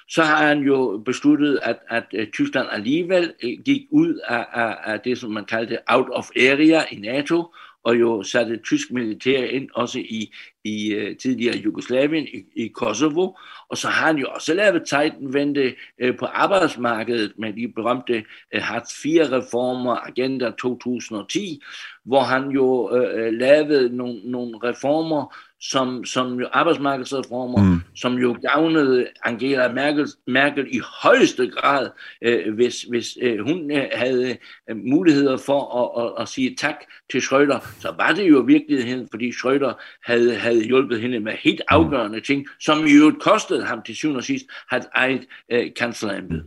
Så har han jo besluttet, at, at øh, Tyskland alligevel øh, gik ud af, af, af det, som man kaldte out of area i NATO, og jo satte tysk militær ind også i, i uh, tidligere Jugoslavien, i, i Kosovo. Og så har han jo også lavet Zeitenwende uh, på arbejdsmarkedet med de berømte øh, uh, Hartz IV-reformer, Agenda 2010, hvor han jo uh, lavede nogle, nogle reformer, som, som jo arbejdsmarkedsreformer, mm. som jo gavnede Angela Merkel, Merkel i højeste grad, øh, hvis, hvis øh, hun øh, havde øh, muligheder for at, at, at sige tak til Schröder, så var det jo virkeligheden, fordi Schröder havde, havde hjulpet hende med helt mm. afgørende ting, som jo kostede ham til syvende og sidst hans eget øh, kanslerembede.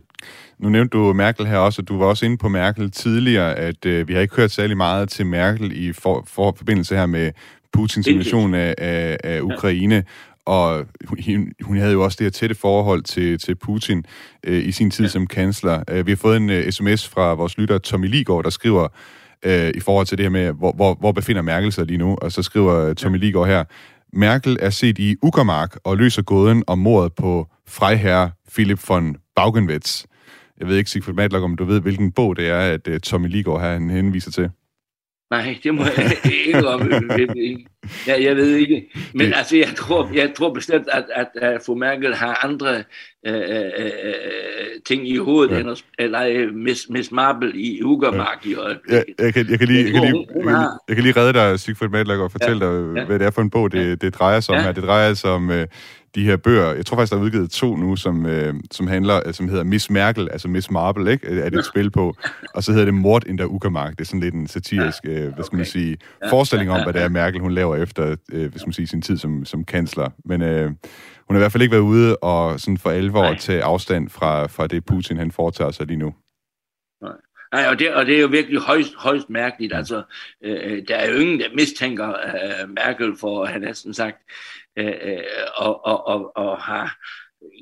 Nu nævnte du Merkel her også, og du var også inde på Merkel tidligere, at øh, vi har ikke hørt særlig meget til Merkel i for, for forbindelse her med Putins invasion af, af, af Ukraine. Ja. Og hun, hun havde jo også det her tætte forhold til, til Putin øh, i sin tid ja. som kansler. Uh, vi har fået en uh, sms fra vores lytter Tommy Ligård, der skriver uh, i forhold til det her med, hvor, hvor, hvor befinder Merkel sig lige nu. Og så skriver Tommy ja. Ligård her, Merkel er set i Uckermark og løser gåden om mordet på frejherre Philip von Baugenwitz. Jeg ved ikke, Sigfrid Matlock, om du ved, hvilken bog det er, at uh, Tommy Ligård her han henviser til. Nej, det må jeg ikke om. Ja, jeg ved ikke. Men altså, jeg tror, jeg tror bestemt, at, at, at fru Merkel har andre øh, øh, øh, ting i hovedet, ja. end at lege Miss, Miss Marble i Ugermark ja. i øjeblikket. Ja, jeg, kan, jeg, kan lige, jeg, kan lige, jeg, kan, jeg kan lige redde dig, Sigfrid Madlag, og fortælle ja. dig, hvad det er for en bog, det, det drejer sig om ja. her. Det drejer sig om øh, de her bøger. Jeg tror faktisk, der er udgivet to nu, som, øh, som handler, øh, som hedder Miss Merkel, altså Miss Marble, ikke? Er det et spil på. Og så hedder det Mord in der Uckermark. Det er sådan lidt en satirisk, øh, hvad skal man sige, forestilling om, hvad det er, Merkel hun laver efter, øh, hvad skal man sige, sin tid som, som kansler. Men øh, hun har i hvert fald ikke været ude og sådan for alvor Nej. tage afstand fra, fra det, Putin han foretager sig lige nu. Nej, og det, og det er jo virkelig højst, højst mærkeligt. Altså, øh, der er jo ingen, der mistænker øh, Merkel for, at han næsten sagt, øh, øh, og, og, og, og har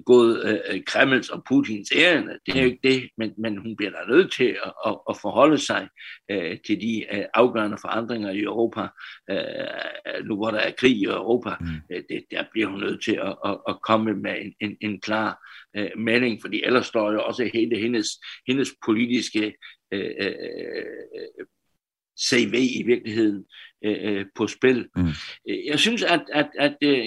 gået øh, Kremls og Putins ærende. Det er jo ikke det, men, men hun bliver da nødt til at, at, at forholde sig øh, til de øh, afgørende forandringer i Europa. Øh, nu hvor der er krig i Europa, mm. øh, det, der bliver hun nødt til at, at, at komme med en, en, en klar øh, melding, fordi ellers står jo også hele hendes, hendes politiske øh, øh, CV i virkeligheden øh, øh, på spil. Mm. Øh, jeg synes, at, at, at øh,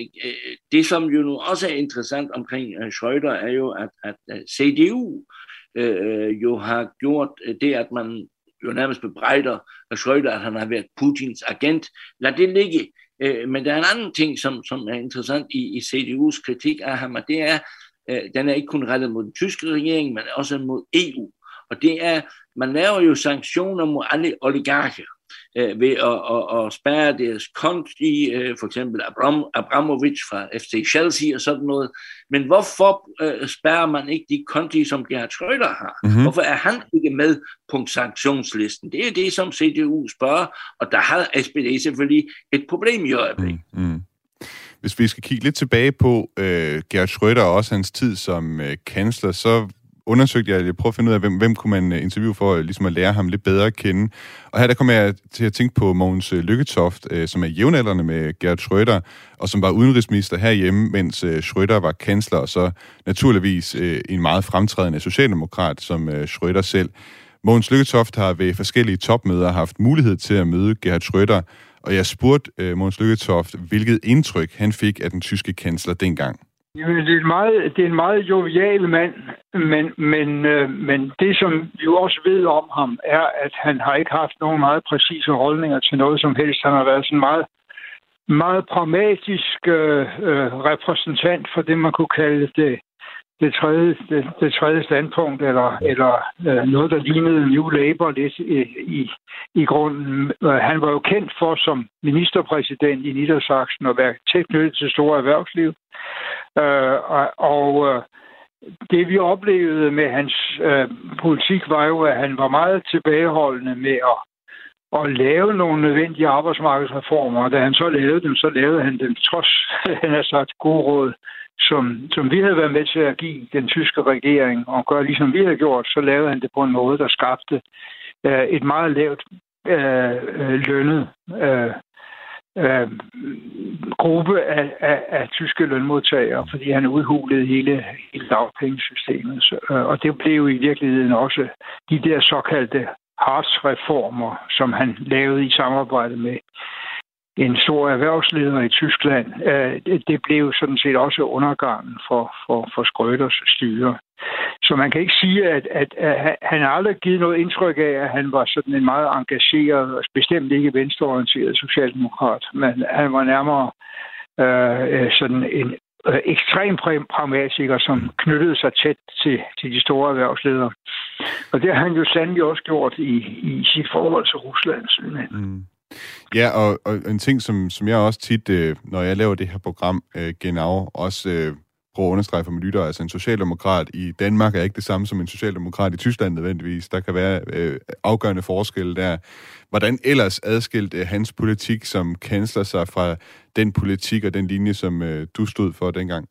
det, som jo nu også er interessant omkring Schröder, er jo, at, at, at CDU øh, jo har gjort det, at man jo nærmest bebrejder Schröder, at han har været Putins agent. Lad det ligge. Øh, men der er en anden ting, som, som er interessant i, i CDU's kritik af ham, og det er, øh, den er ikke kun rettet mod den tyske regering, men også mod EU. Og det er, man laver jo sanktioner mod alle oligarker øh, ved at, at, at spærre deres konti, øh, for eksempel Abram, Abramovic fra FC Chelsea og sådan noget. Men hvorfor øh, spærrer man ikke de konti, som Gerhard Schröder har? Mm-hmm. Hvorfor er han ikke med på sanktionslisten? Det er det, som CDU spørger, og der har SPD selvfølgelig et problem i øjeblikket. Mm-hmm. Hvis vi skal kigge lidt tilbage på øh, Gerhard Schröder og også hans tid som øh, kansler, så undersøgte jeg, jeg prøvede at finde ud af, hvem, hvem kunne man øh, interviewe for øh, ligesom at lære ham lidt bedre at kende. Og her der kom jeg til at tænke på Mogens øh, Lykketoft, øh, som er jævnaldrende med Gerhard Schröder, og som var udenrigsminister herhjemme, mens øh, Schröder var kansler, og så naturligvis øh, en meget fremtrædende socialdemokrat som øh, Schröder selv. Mogens Lykketoft har ved forskellige topmøder haft mulighed til at møde Gerhard Schröder, og jeg spurgte øh, Mogens Lykketoft, hvilket indtryk han fik af den tyske kansler dengang. Jamen, det er, en meget, det er en meget jovial mand, men, men, øh, men det, som vi jo også ved om ham, er, at han har ikke haft nogen meget præcise holdninger til noget som helst. Han har været sådan meget, meget pragmatisk øh, øh, repræsentant for det, man kunne kalde det det tredje, det, det tredje standpunkt, eller, eller øh, noget, der lignede New Labour lidt i, i, i grunden. Øh, han var jo kendt for som ministerpræsident i Niedersachsen at være tæt knyttet til store erhvervsliv. Øh, og og øh, det vi oplevede med hans øh, politik var jo, at han var meget tilbageholdende med at, at lave nogle nødvendige arbejdsmarkedsreformer. Og da han så lavede dem, så lavede han dem trods, han har sagt, gode råd, som, som vi havde været med til at give den tyske regering og gøre ligesom vi havde gjort, så lavede han det på en måde, der skabte øh, et meget lavt øh, øh lønnet øh, øh, gruppe af, af, af tyske lønmodtagere, fordi han udhulede hele, hele dagpengesystemet. Så, øh, og det blev i virkeligheden også de der såkaldte Hartz-reformer, som han lavede i samarbejde med en stor erhvervsleder i Tyskland. Øh, det blev sådan set også undergangen for, for, for Skrøders styre. Så man kan ikke sige, at, at, at han har aldrig givet noget indtryk af, at han var sådan en meget engageret og bestemt ikke venstreorienteret socialdemokrat, men han var nærmere øh, øh sådan en øh, ekstrem pragmatiker, som knyttede sig tæt til, til de store erhvervsledere. Og det har han jo sandelig også gjort i, i sit forhold til Rusland, Mm. Ja, og, og en ting, som, som jeg også tit, øh, når jeg laver det her program, øh, genau, også øh, prøver at understrege for mine lytter, altså en socialdemokrat i Danmark er ikke det samme som en socialdemokrat i Tyskland nødvendigvis. Der kan være øh, afgørende forskelle der. Hvordan ellers adskilte øh, hans politik som kansler sig fra den politik og den linje, som øh, du stod for dengang?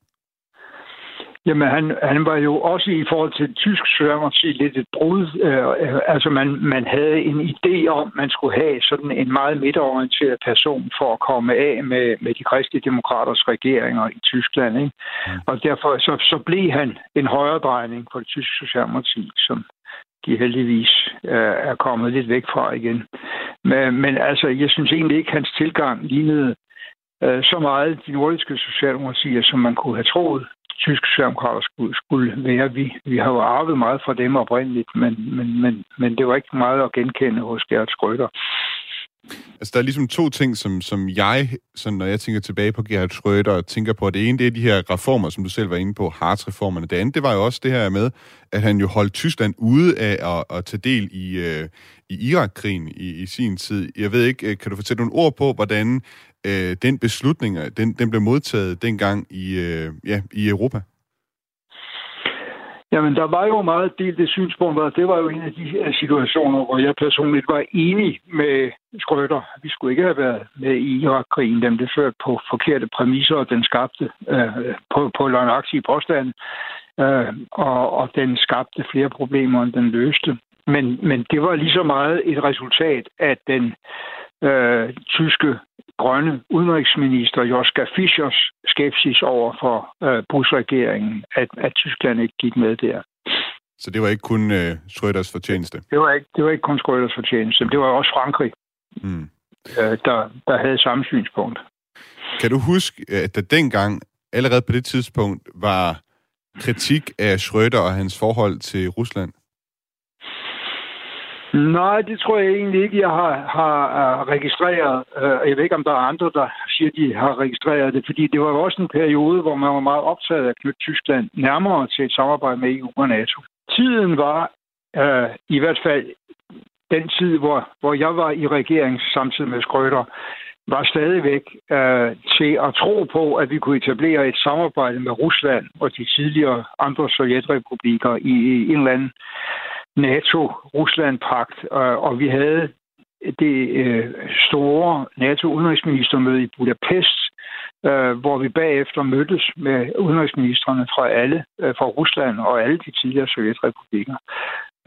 Jamen, han, han var jo også i forhold til tysk sige lidt et brud. Øh, altså, man, man havde en idé om, man skulle have sådan en meget midterorienteret person for at komme af med, med de kristne demokraters regeringer i Tyskland. Ikke? Mm. Og derfor så, så blev han en højredrejning for det tyske socialdemokrati, som de heldigvis øh, er kommet lidt væk fra igen. Men, men altså, jeg synes egentlig ikke, hans tilgang lignede øh, så meget de nordiske socialdemokratier, som man kunne have troet tysk socialdemokrater skulle, skulle være. Vi, vi har jo arvet meget fra dem oprindeligt, men, men, men, men det var ikke meget at genkende hos Gerhard Schröder. Altså, der er ligesom to ting, som, som jeg, sådan, når jeg tænker tilbage på Gerhard Schröder, tænker på. Det ene, det er de her reformer, som du selv var inde på, Hartz-reformerne. Det andet, det var jo også det her med, at han jo holdt Tyskland ude af at, at tage del i, øh, i Irak-krigen i, i sin tid. Jeg ved ikke, øh, kan du fortælle nogle ord på, hvordan øh, den beslutning, øh, den, den blev modtaget dengang i, øh, ja, i Europa? Jamen, der var jo meget delte synspunkter. Det var jo en af de øh, situationer, hvor jeg personligt var enig med Skrøtter. Vi skulle ikke have været med i Irak-krigen. Den blev ført på forkerte præmisser, og den skabte øh, på, på løgnagtige påstande, Øh, og, og den skabte flere problemer, end den løste. Men, men det var lige så meget et resultat af den øh, tyske grønne udenrigsminister Joschka Fischers skepsis over for øh, Bush-regeringen, at, at Tyskland ikke gik med der. Så det var ikke kun øh, Schröders fortjeneste? Det var ikke, det var ikke kun Schröders fortjeneste. Det var også Frankrig, mm. øh, der, der havde samme synspunkt. Kan du huske, at der dengang, allerede på det tidspunkt, var kritik af Schröder og hans forhold til Rusland? Nej, det tror jeg egentlig ikke, jeg har, har øh, registreret. Øh, jeg ved ikke, om der er andre, der siger, at de har registreret det, fordi det var jo også en periode, hvor man var meget optaget af at knytte Tyskland nærmere til et samarbejde med EU og NATO. Tiden var øh, i hvert fald den tid, hvor, hvor jeg var i regering samtidig med Skrøder, var stadigvæk øh, til at tro på, at vi kunne etablere et samarbejde med Rusland og de tidligere andre sovjetrepublikker i, i en eller anden NATO-Rusland-pagt, og vi havde det øh, store NATO-udenrigsministermøde i Budapest, øh, hvor vi bagefter mødtes med udenrigsministerne fra alle, øh, fra Rusland og alle de tidligere sovjetrepublikker.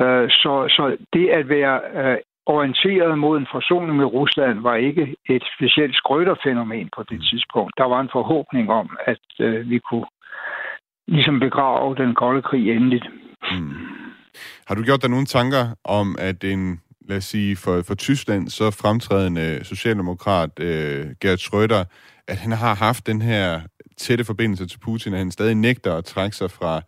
Øh, så, så det at være øh, orienteret mod en forsoning med Rusland var ikke et specielt skrøterfænomen på det tidspunkt. Der var en forhåbning om, at øh, vi kunne ligesom begrave den kolde krig endeligt. Mm. Har du gjort dig nogle tanker om, at en, lad os sige, for, for Tyskland så fremtrædende socialdemokrat, øh, Gerd Schröder, at han har haft den her tætte forbindelse til Putin, at han stadig nægter at trække sig fra,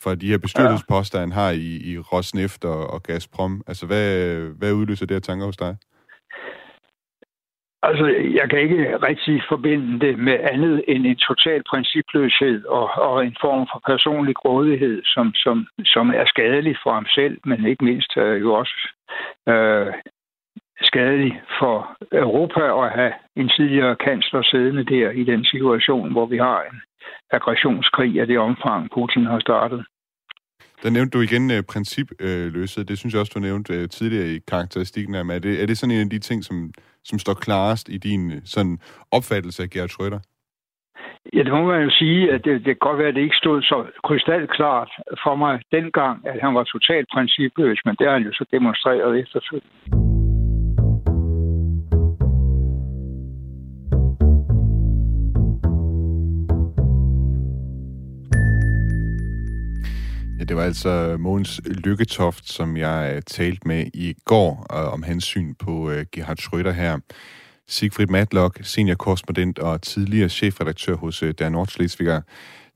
fra de her bestyrelsesposter, han har i, i Rosneft og, og Gazprom. Altså, hvad, hvad udløser det her tanker hos dig? Altså, jeg kan ikke rigtig forbinde det med andet end en total principløshed og, og en form for personlig grådighed, som, som, som er skadelig for ham selv, men ikke mindst øh, jo også øh, skadelig for Europa at have en tidligere kansler siddende der i den situation, hvor vi har en aggressionskrig af det omfang, Putin har startet. Der nævnte du igen øh, principløshed. Det synes jeg også, du nævnte øh, tidligere i karakteristikken af Er det, er det sådan en af de ting, som, som står klarest i din øh, sådan opfattelse af Gerhard Schröder? Ja, det må man jo sige, at det, det kan godt være, at det ikke stod så krystalklart for mig dengang, at han var totalt principløs, men det har han jo så demonstreret efterfølgende. Ja, det var altså Mogens Lykketoft, som jeg øh, talte med i går øh, om hans syn på uh, Gerhard Schröder her. Sigfrid Matlock, seniorkorrespondent og tidligere chefredaktør hos uh, Der Nordschleswiger.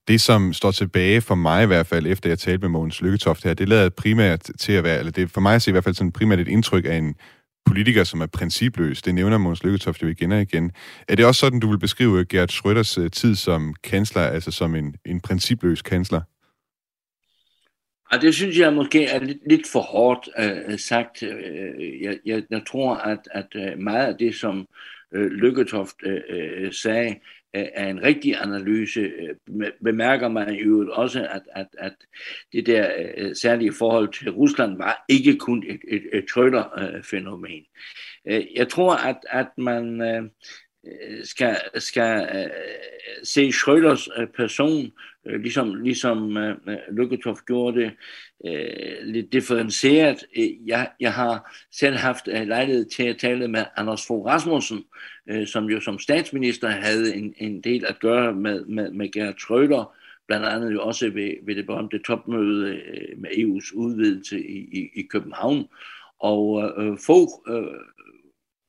Det, som står tilbage for mig i hvert fald, efter jeg talte med Mogens Lykketoft her, det lader primært til at være, eller det er for mig at se i hvert fald sådan primært et indtryk af en politiker, som er principløs. Det nævner Mogens Lykketoft jo igen og igen. Er det også sådan, du vil beskrive Gerhard Schröders tid som kansler, altså som en, en principløs kansler? Og det synes jeg måske er lidt, lidt for hårdt øh, øh sagt. Øh, jeg, jeg, jeg tror, at, at øh, meget af det, som øh, Lykketoft øh, sagde, er en rigtig analyse. Bemærker man jo også, at, at, at det der særlige forhold til Rusland var ikke kun et, et, et trøller-fænomen. Jeg tror, at, at man... Skal, skal se Schröders person Øh, ligesom, ligesom øh, øh, Lykketoft gjorde det, øh, lidt differentieret. Øh, jeg, jeg har selv haft øh, lejlighed til at tale med Anders Fogh Rasmussen, øh, som jo som statsminister havde en, en del at gøre med, med, med Gerhard Schröder, blandt andet jo også ved, ved det berømte topmøde øh, med EU's udvidelse i, i, i København. Og øh, Fogh øh,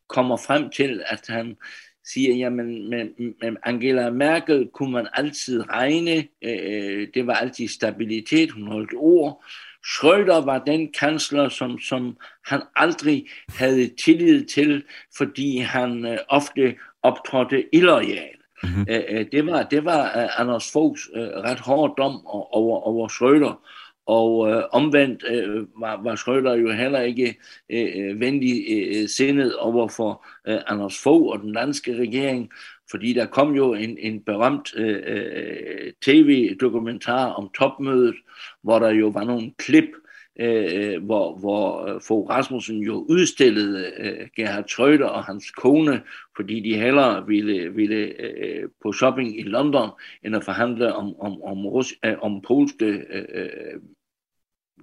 kommer frem til, at han siger, jamen med, med Angela Merkel kunne man altid regne, øh, det var altid stabilitet, hun holdt ord. Schröder var den kansler, som, som han aldrig havde tillid til, fordi han øh, ofte optrådte illoyal. Mm-hmm. Øh, det var, det var uh, Anders Foghs uh, ret hård dom over, over Schröder. Og øh, omvendt øh, var, var Schröder jo heller ikke øh, øh venlig øh, øh, sindet over for øh, Anders Fogh og den danske regering, fordi der kom jo en, en berømt øh, øh tv-dokumentar om topmødet, hvor der jo var nogle klip, Øh, øh, hvor, hvor øh, Fogh Rasmussen jo udstillede øh, Gerhard Schröder og hans kone, fordi de hellere ville, ville øh, på shopping i London, end at forhandle om, om, om, Rus, øh, om polske øh, øh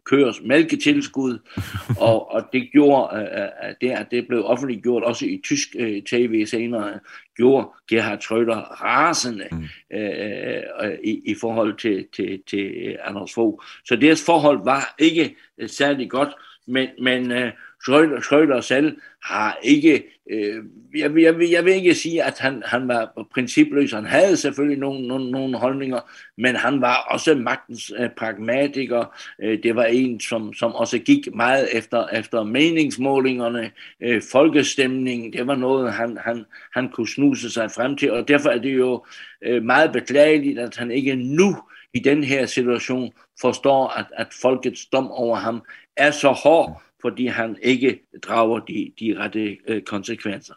køres mælketilskud, og, og det gjorde, uh, det, at det blev offentliggjort også i tysk uh, tv senere, gjorde Gerhard Schröder rasende mm. uh, uh, i, i forhold til, til, til Anders Fogh. Så deres forhold var ikke særlig godt, men, men uh, Schröder, Schrøder selv har ikke, øh, jeg, jeg, jeg vil ikke sige, at han, han var principløs. Han havde selvfølgelig nogle, nogle, nogle holdninger, men han var også magtens øh, pragmatiker. Øh, det var en, som, som også gik meget efter, efter meningsmålingerne, øh, folkestemningen. Det var noget, han, han, han kunne snuse sig frem til, og derfor er det jo øh, meget beklageligt, at han ikke nu i den her situation forstår, at, at folkets dom over ham er så hård, fordi han ikke drager de, de rette øh, konsekvenser.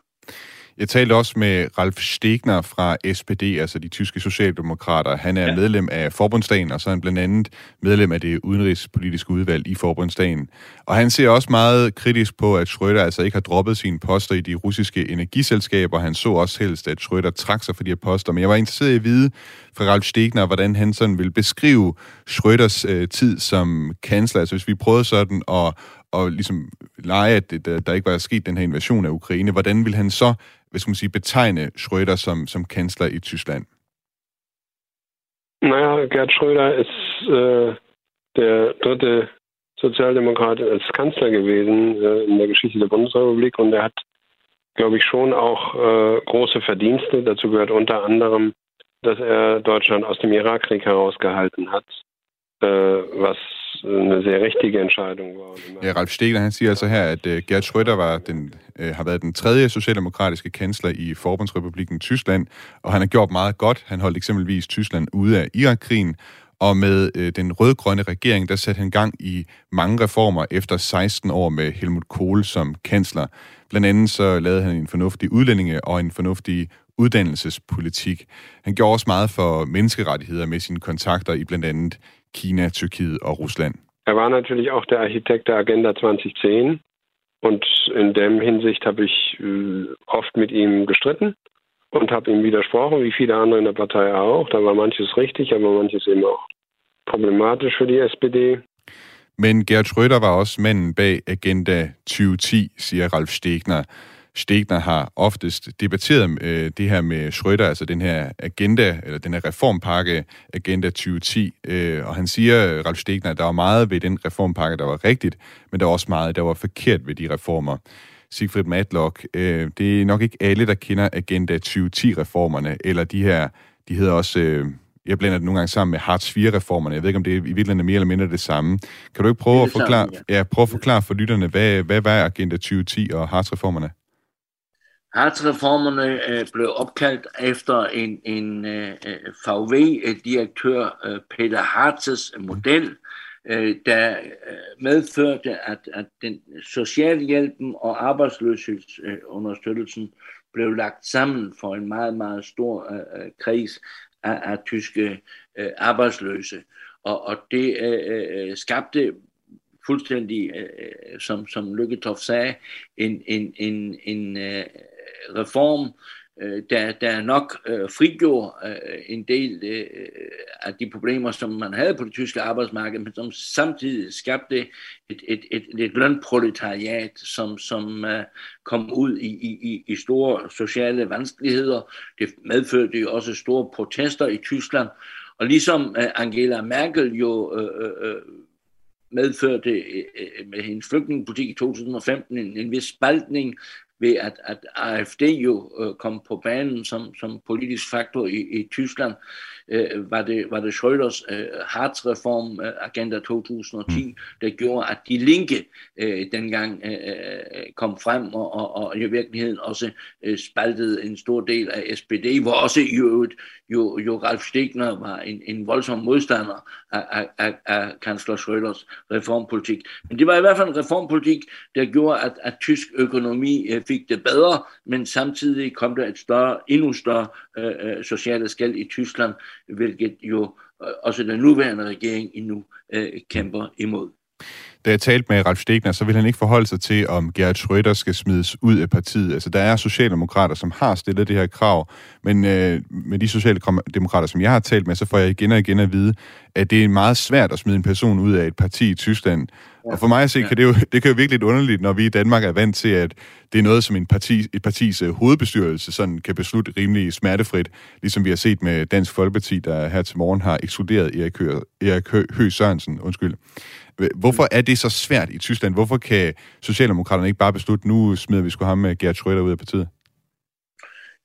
Jeg talte også med Ralf Stegner fra SPD, altså de tyske socialdemokrater. Han er ja. medlem af Forbundsdagen, og så er han blandt andet medlem af det udenrigspolitiske udvalg i Forbundsdagen. Og han ser også meget kritisk på, at Schröder altså ikke har droppet sine poster i de russiske energiselskaber. Han så også helst, at Schröder trak sig for de her poster. Men jeg var interesseret i at vide fra Ralf Stegner, hvordan han sådan vil beskrive Schröders øh, tid som kansler. Altså hvis vi prøvede sådan at, og ligesom lege, at der, der ikke var sket den her invasion af Ukraine, hvordan vil han så, hvad skal man sige, betegne Schröder som, som kansler i Tyskland? Naja, Gerd Schröder ist äh, der dritte Sozialdemokrat als Kanzler gewesen äh, in der Geschichte der Bundesrepublik und er hat, glaube ich, schon auch äh, große Verdienste. Dazu gehört unter anderem, dass er Deutschland aus dem Irakkrieg herausgehalten hat, äh, was Øh, en sehr richtige Entscheidung war. Ja, øh, Ralf Stegler, han siger altså her, at uh, Gerd Schröder var den, uh, har været den tredje socialdemokratiske kansler i Forbundsrepubliken Tyskland, og han har gjort meget godt. Han holdt eksempelvis Tyskland ude af Irakkrigen, og med uh, den rødgrønne regering, der satte han gang i mange reformer efter 16 år med Helmut Kohl som kansler. Blandt andet så lavede han en fornuftig udlændinge og en fornuftig uddannelsespolitik. Han gjorde også meget for menneskerettigheder med sine kontakter i blandt andet Kina, Tyrkiet og Rusland. er war natürlich auch der Architekt der Agenda 2010 und in dem Hinsicht habe ich äh, oft mit ihm gestritten und habe ihm widersprochen, wie viele andere in der Partei auch. Da war manches richtig, aber manches eben auch problematisch für die SPD. Men Gerd Schröder var også manden bag Agenda 2010, siger Ralf Stegner. Stegner har oftest debatteret øh, det her med Schröder, altså den her agenda, eller den her reformpakke Agenda 2010, øh, og han siger, Ralf Stegner, at der var meget ved den reformpakke, der var rigtigt, men der var også meget, der var forkert ved de reformer. Sigfrid Matlock, øh, det er nok ikke alle, der kender Agenda 2010-reformerne, eller de her, de hedder også... Øh, jeg blander det nogle gange sammen med Hartz 4-reformerne. Jeg ved ikke, om det er i virkeligheden er mere eller mindre det samme. Kan du ikke prøve, at forklare, ja. prøve at forklare for lytterne, hvad, hvad var Agenda 2010 og Hartz-reformerne? Hartz-reformerne øh, blev opkaldt efter en, en øh, øh VW-direktør, øh, Peter Hartzes model, øh, der øh, medførte, at, at den socialhjælpen og arbejdsløshedsunderstøttelsen blev lagt sammen for en meget, meget stor øh, øh kreds af, af tyske øh, arbejdsløse. Og, og det øh, øh skabte fuldstændig, øh, øh som, som Lykketoff sagde, en, en, en, en øh, reform, øh, der, der nok øh, frigjorde øh, en del øh, af de problemer, som man havde på det tyske arbejdsmarked, men som samtidig skabte et, et, et, et lønproletariat, som, som øh, kom ud i, i, i store sociale vanskeligheder. Det medførte jo også store protester i Tyskland, og ligesom øh, Angela Merkel jo øh, øh, øh medførte øh, øh med hendes flygtningepolitik i 2015 en, en vis spaltning ved at, at AFD jo øh, kom på banen som, som politisk faktor i, i Tyskland, øh, var, det, var det Schröders øh, Hartz-reform, øh, Agenda 2010, mm. der gjorde, at de linke øh, dengang øh, øh, kom frem, og, og, og i virkeligheden også øh, spaltede en stor del af SPD, hvor også i øvrigt jo, jo Ralf Stegner var en, en voldsom modstander af, af, af kansler Schröders reformpolitik. Men det var i hvert fald en reformpolitik, der gjorde, at, at tysk økonomi øh, fik det bedre, men samtidig kom der et større, endnu større øh, øh sociale skæld i Tyskland, hvilket jo øh, også den nuværende regering endnu øh, kæmper imod. Da jeg talte med Ralf Stegner, så vil han ikke forholde sig til, om Gerhard Schröder skal smides ud af partiet. Altså, der er socialdemokrater, som har stillet det her krav, men øh, med de socialdemokrater, som jeg har talt med, så får jeg igen og igen at vide, at det er meget svært at smide en person ud af et parti i Tyskland. Ja. Og for mig at se, ja. kan det, jo, det kan jo virkelig underligt, når vi i Danmark er vant til, at det er noget, som en parti, et partis uh, hovedbestyrelse sådan kan beslutte rimelig smertefrit, ligesom vi har set med Dansk Folkeparti, der her til morgen har ekskluderet Erik Høgh, Erik Høgh Sørensen. Undskyld. Hvorfor er det så svært i Tyskland? Hvorfor kan Socialdemokraterne ikke bare beslutte, nu smider vi sgu ham med Gerd Schröder ud af partiet?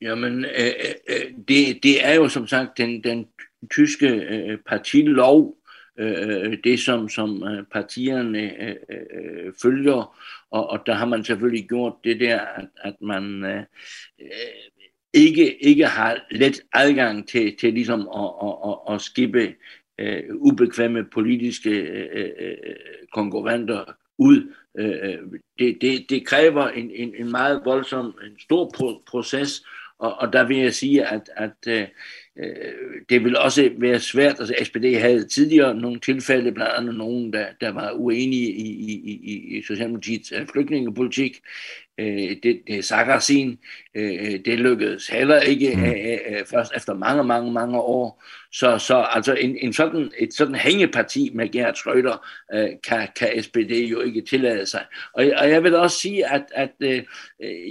Jamen, øh, øh, øh, det, det er jo som sagt den, den tyske øh, partilov, øh, det som, som øh, partierne øh, øh, følger, og, og der har man selvfølgelig gjort det der, at, at man øh, øh ikke, ikke har let adgang til, til ligesom at, at, at, at skibbe øh, ubekvemme politiske øh, øh, konkurrenter ud. Øh, det, det, det kræver en, en, en meget voldsom, en stor pro- proces, og, og der vil jeg sige, at, at øh, det vil også være svært. Altså SPD havde tidligere nogle tilfælde, blandt andet nogen, der, der var uenige i, i, i, i Socialdemokratiets flygtningepolitik. Øh, det, det øh, det lykkedes heller ikke mm. øh, øh, først efter mange, mange, mange år. Så, så altså en, en sådan, et sådan hængeparti med Gerhard Schröder øh, kan, kan SPD jo ikke tillade sig. Og, og jeg vil også sige, at, at øh,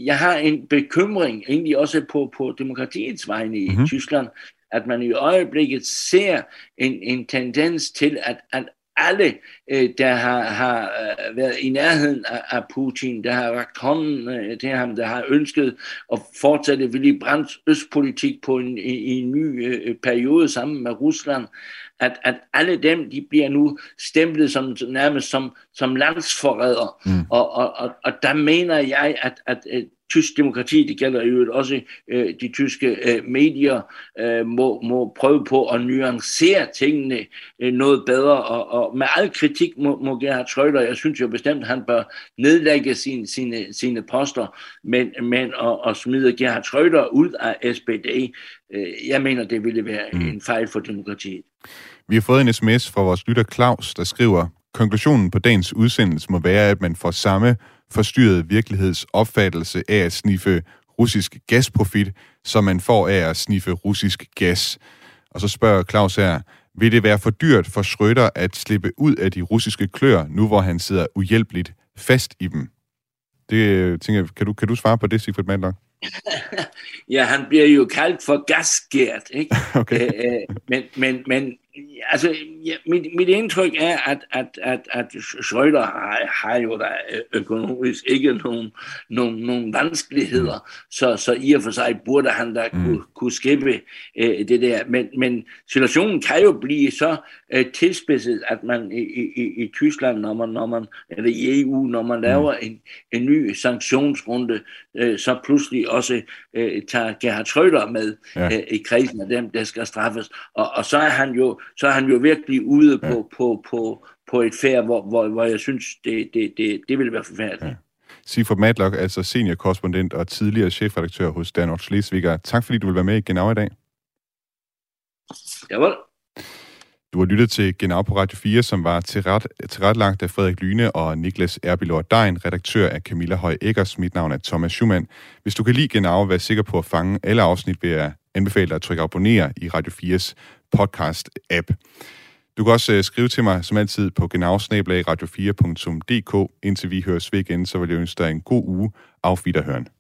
jeg har en bekymring egentlig også på, på demokratiets vegne i mm-hmm. Tyskland, at man i øjeblikket ser en, en tendens til, at, at alle, øh, der har, har øh, været i nærheden af, af Putin, der har rakt hånden øh, til ham, der har ønsket at fortsætte Willy Brandts østpolitik på en, i, en ny periode sammen med Rusland, at, at alle dem, de bliver nu stemplet som, nærmest som, som landsforrædere. Mm. Og, og, og, og der mener jeg, at, at tysk demokrati, det gælder jo også øh, de tyske øh, medier, øh, må, må prøve på at nuancere tingene øh, noget bedre, og, og med al kritik må, må Gerhard Schröder, jeg synes jo bestemt, at han bør nedlægge sin, sine, sine poster, men, men at, at smide Gerhard Schröder ud af SPD, øh, jeg mener, det ville være mm. en fejl for demokratiet. Vi har fået en sms fra vores lytter Claus, der skriver, konklusionen på dagens udsendelse må være, at man får samme forstyrret virkelighedsopfattelse af at sniffe russisk gasprofit, som man får af at sniffe russisk gas. Og så spørger Claus her, vil det være for dyrt for Schröder at slippe ud af de russiske klør, nu hvor han sidder uhjælpeligt fast i dem? Det tænker jeg, kan du, kan du svare på det, Sigfrid Madlock? ja, han bliver jo kaldt for gasgært, ikke? Okay. Æ, øh, men, men, men altså, ja, mit, mit indtryk er, at, at, at, at Schröder har, har jo da økonomisk ikke nogen, nogen, nogen vanskeligheder, mm. så, så i og for sig burde han da mm. kunne, kunne skippe øh, det der. Men, men situationen kan jo blive så øh, tilspidset, at man i, i, i Tyskland, når man, når man, eller i EU, når man laver mm. en, en ny sanktionsrunde, øh, så pludselig også øh, tager Gerhard Schröder med ja. øh, i krisen af dem, der skal straffes. Og, og så er han jo så er han jo virkelig ude ja. på, på, på, på et færd, hvor, hvor, hvor jeg synes, det, det, det, det vil være forfærdeligt. Ja. Sigfrid Matlock, altså seniorkorrespondent og tidligere chefredaktør hos Danort Schleswiger. Tak fordi du vil være med i Genau i dag. Jawohl. Du har lyttet til Genau på Radio 4, som var tilret, tilretlagt af Frederik Lyne og Niklas Erbilor Dein, redaktør af Camilla Høj Eggers. Mit navn er Thomas Schumann. Hvis du kan lide Genau og være sikker på at fange alle afsnit, vil jeg anbefale dig at trykke abonnere i Radio 4's podcast-app. Du kan også øh, skrive til mig, som altid, på genavsnabelagradio4.dk. Indtil vi høres ved igen, så vil jeg ønske dig en god uge. Auf Wiederhören.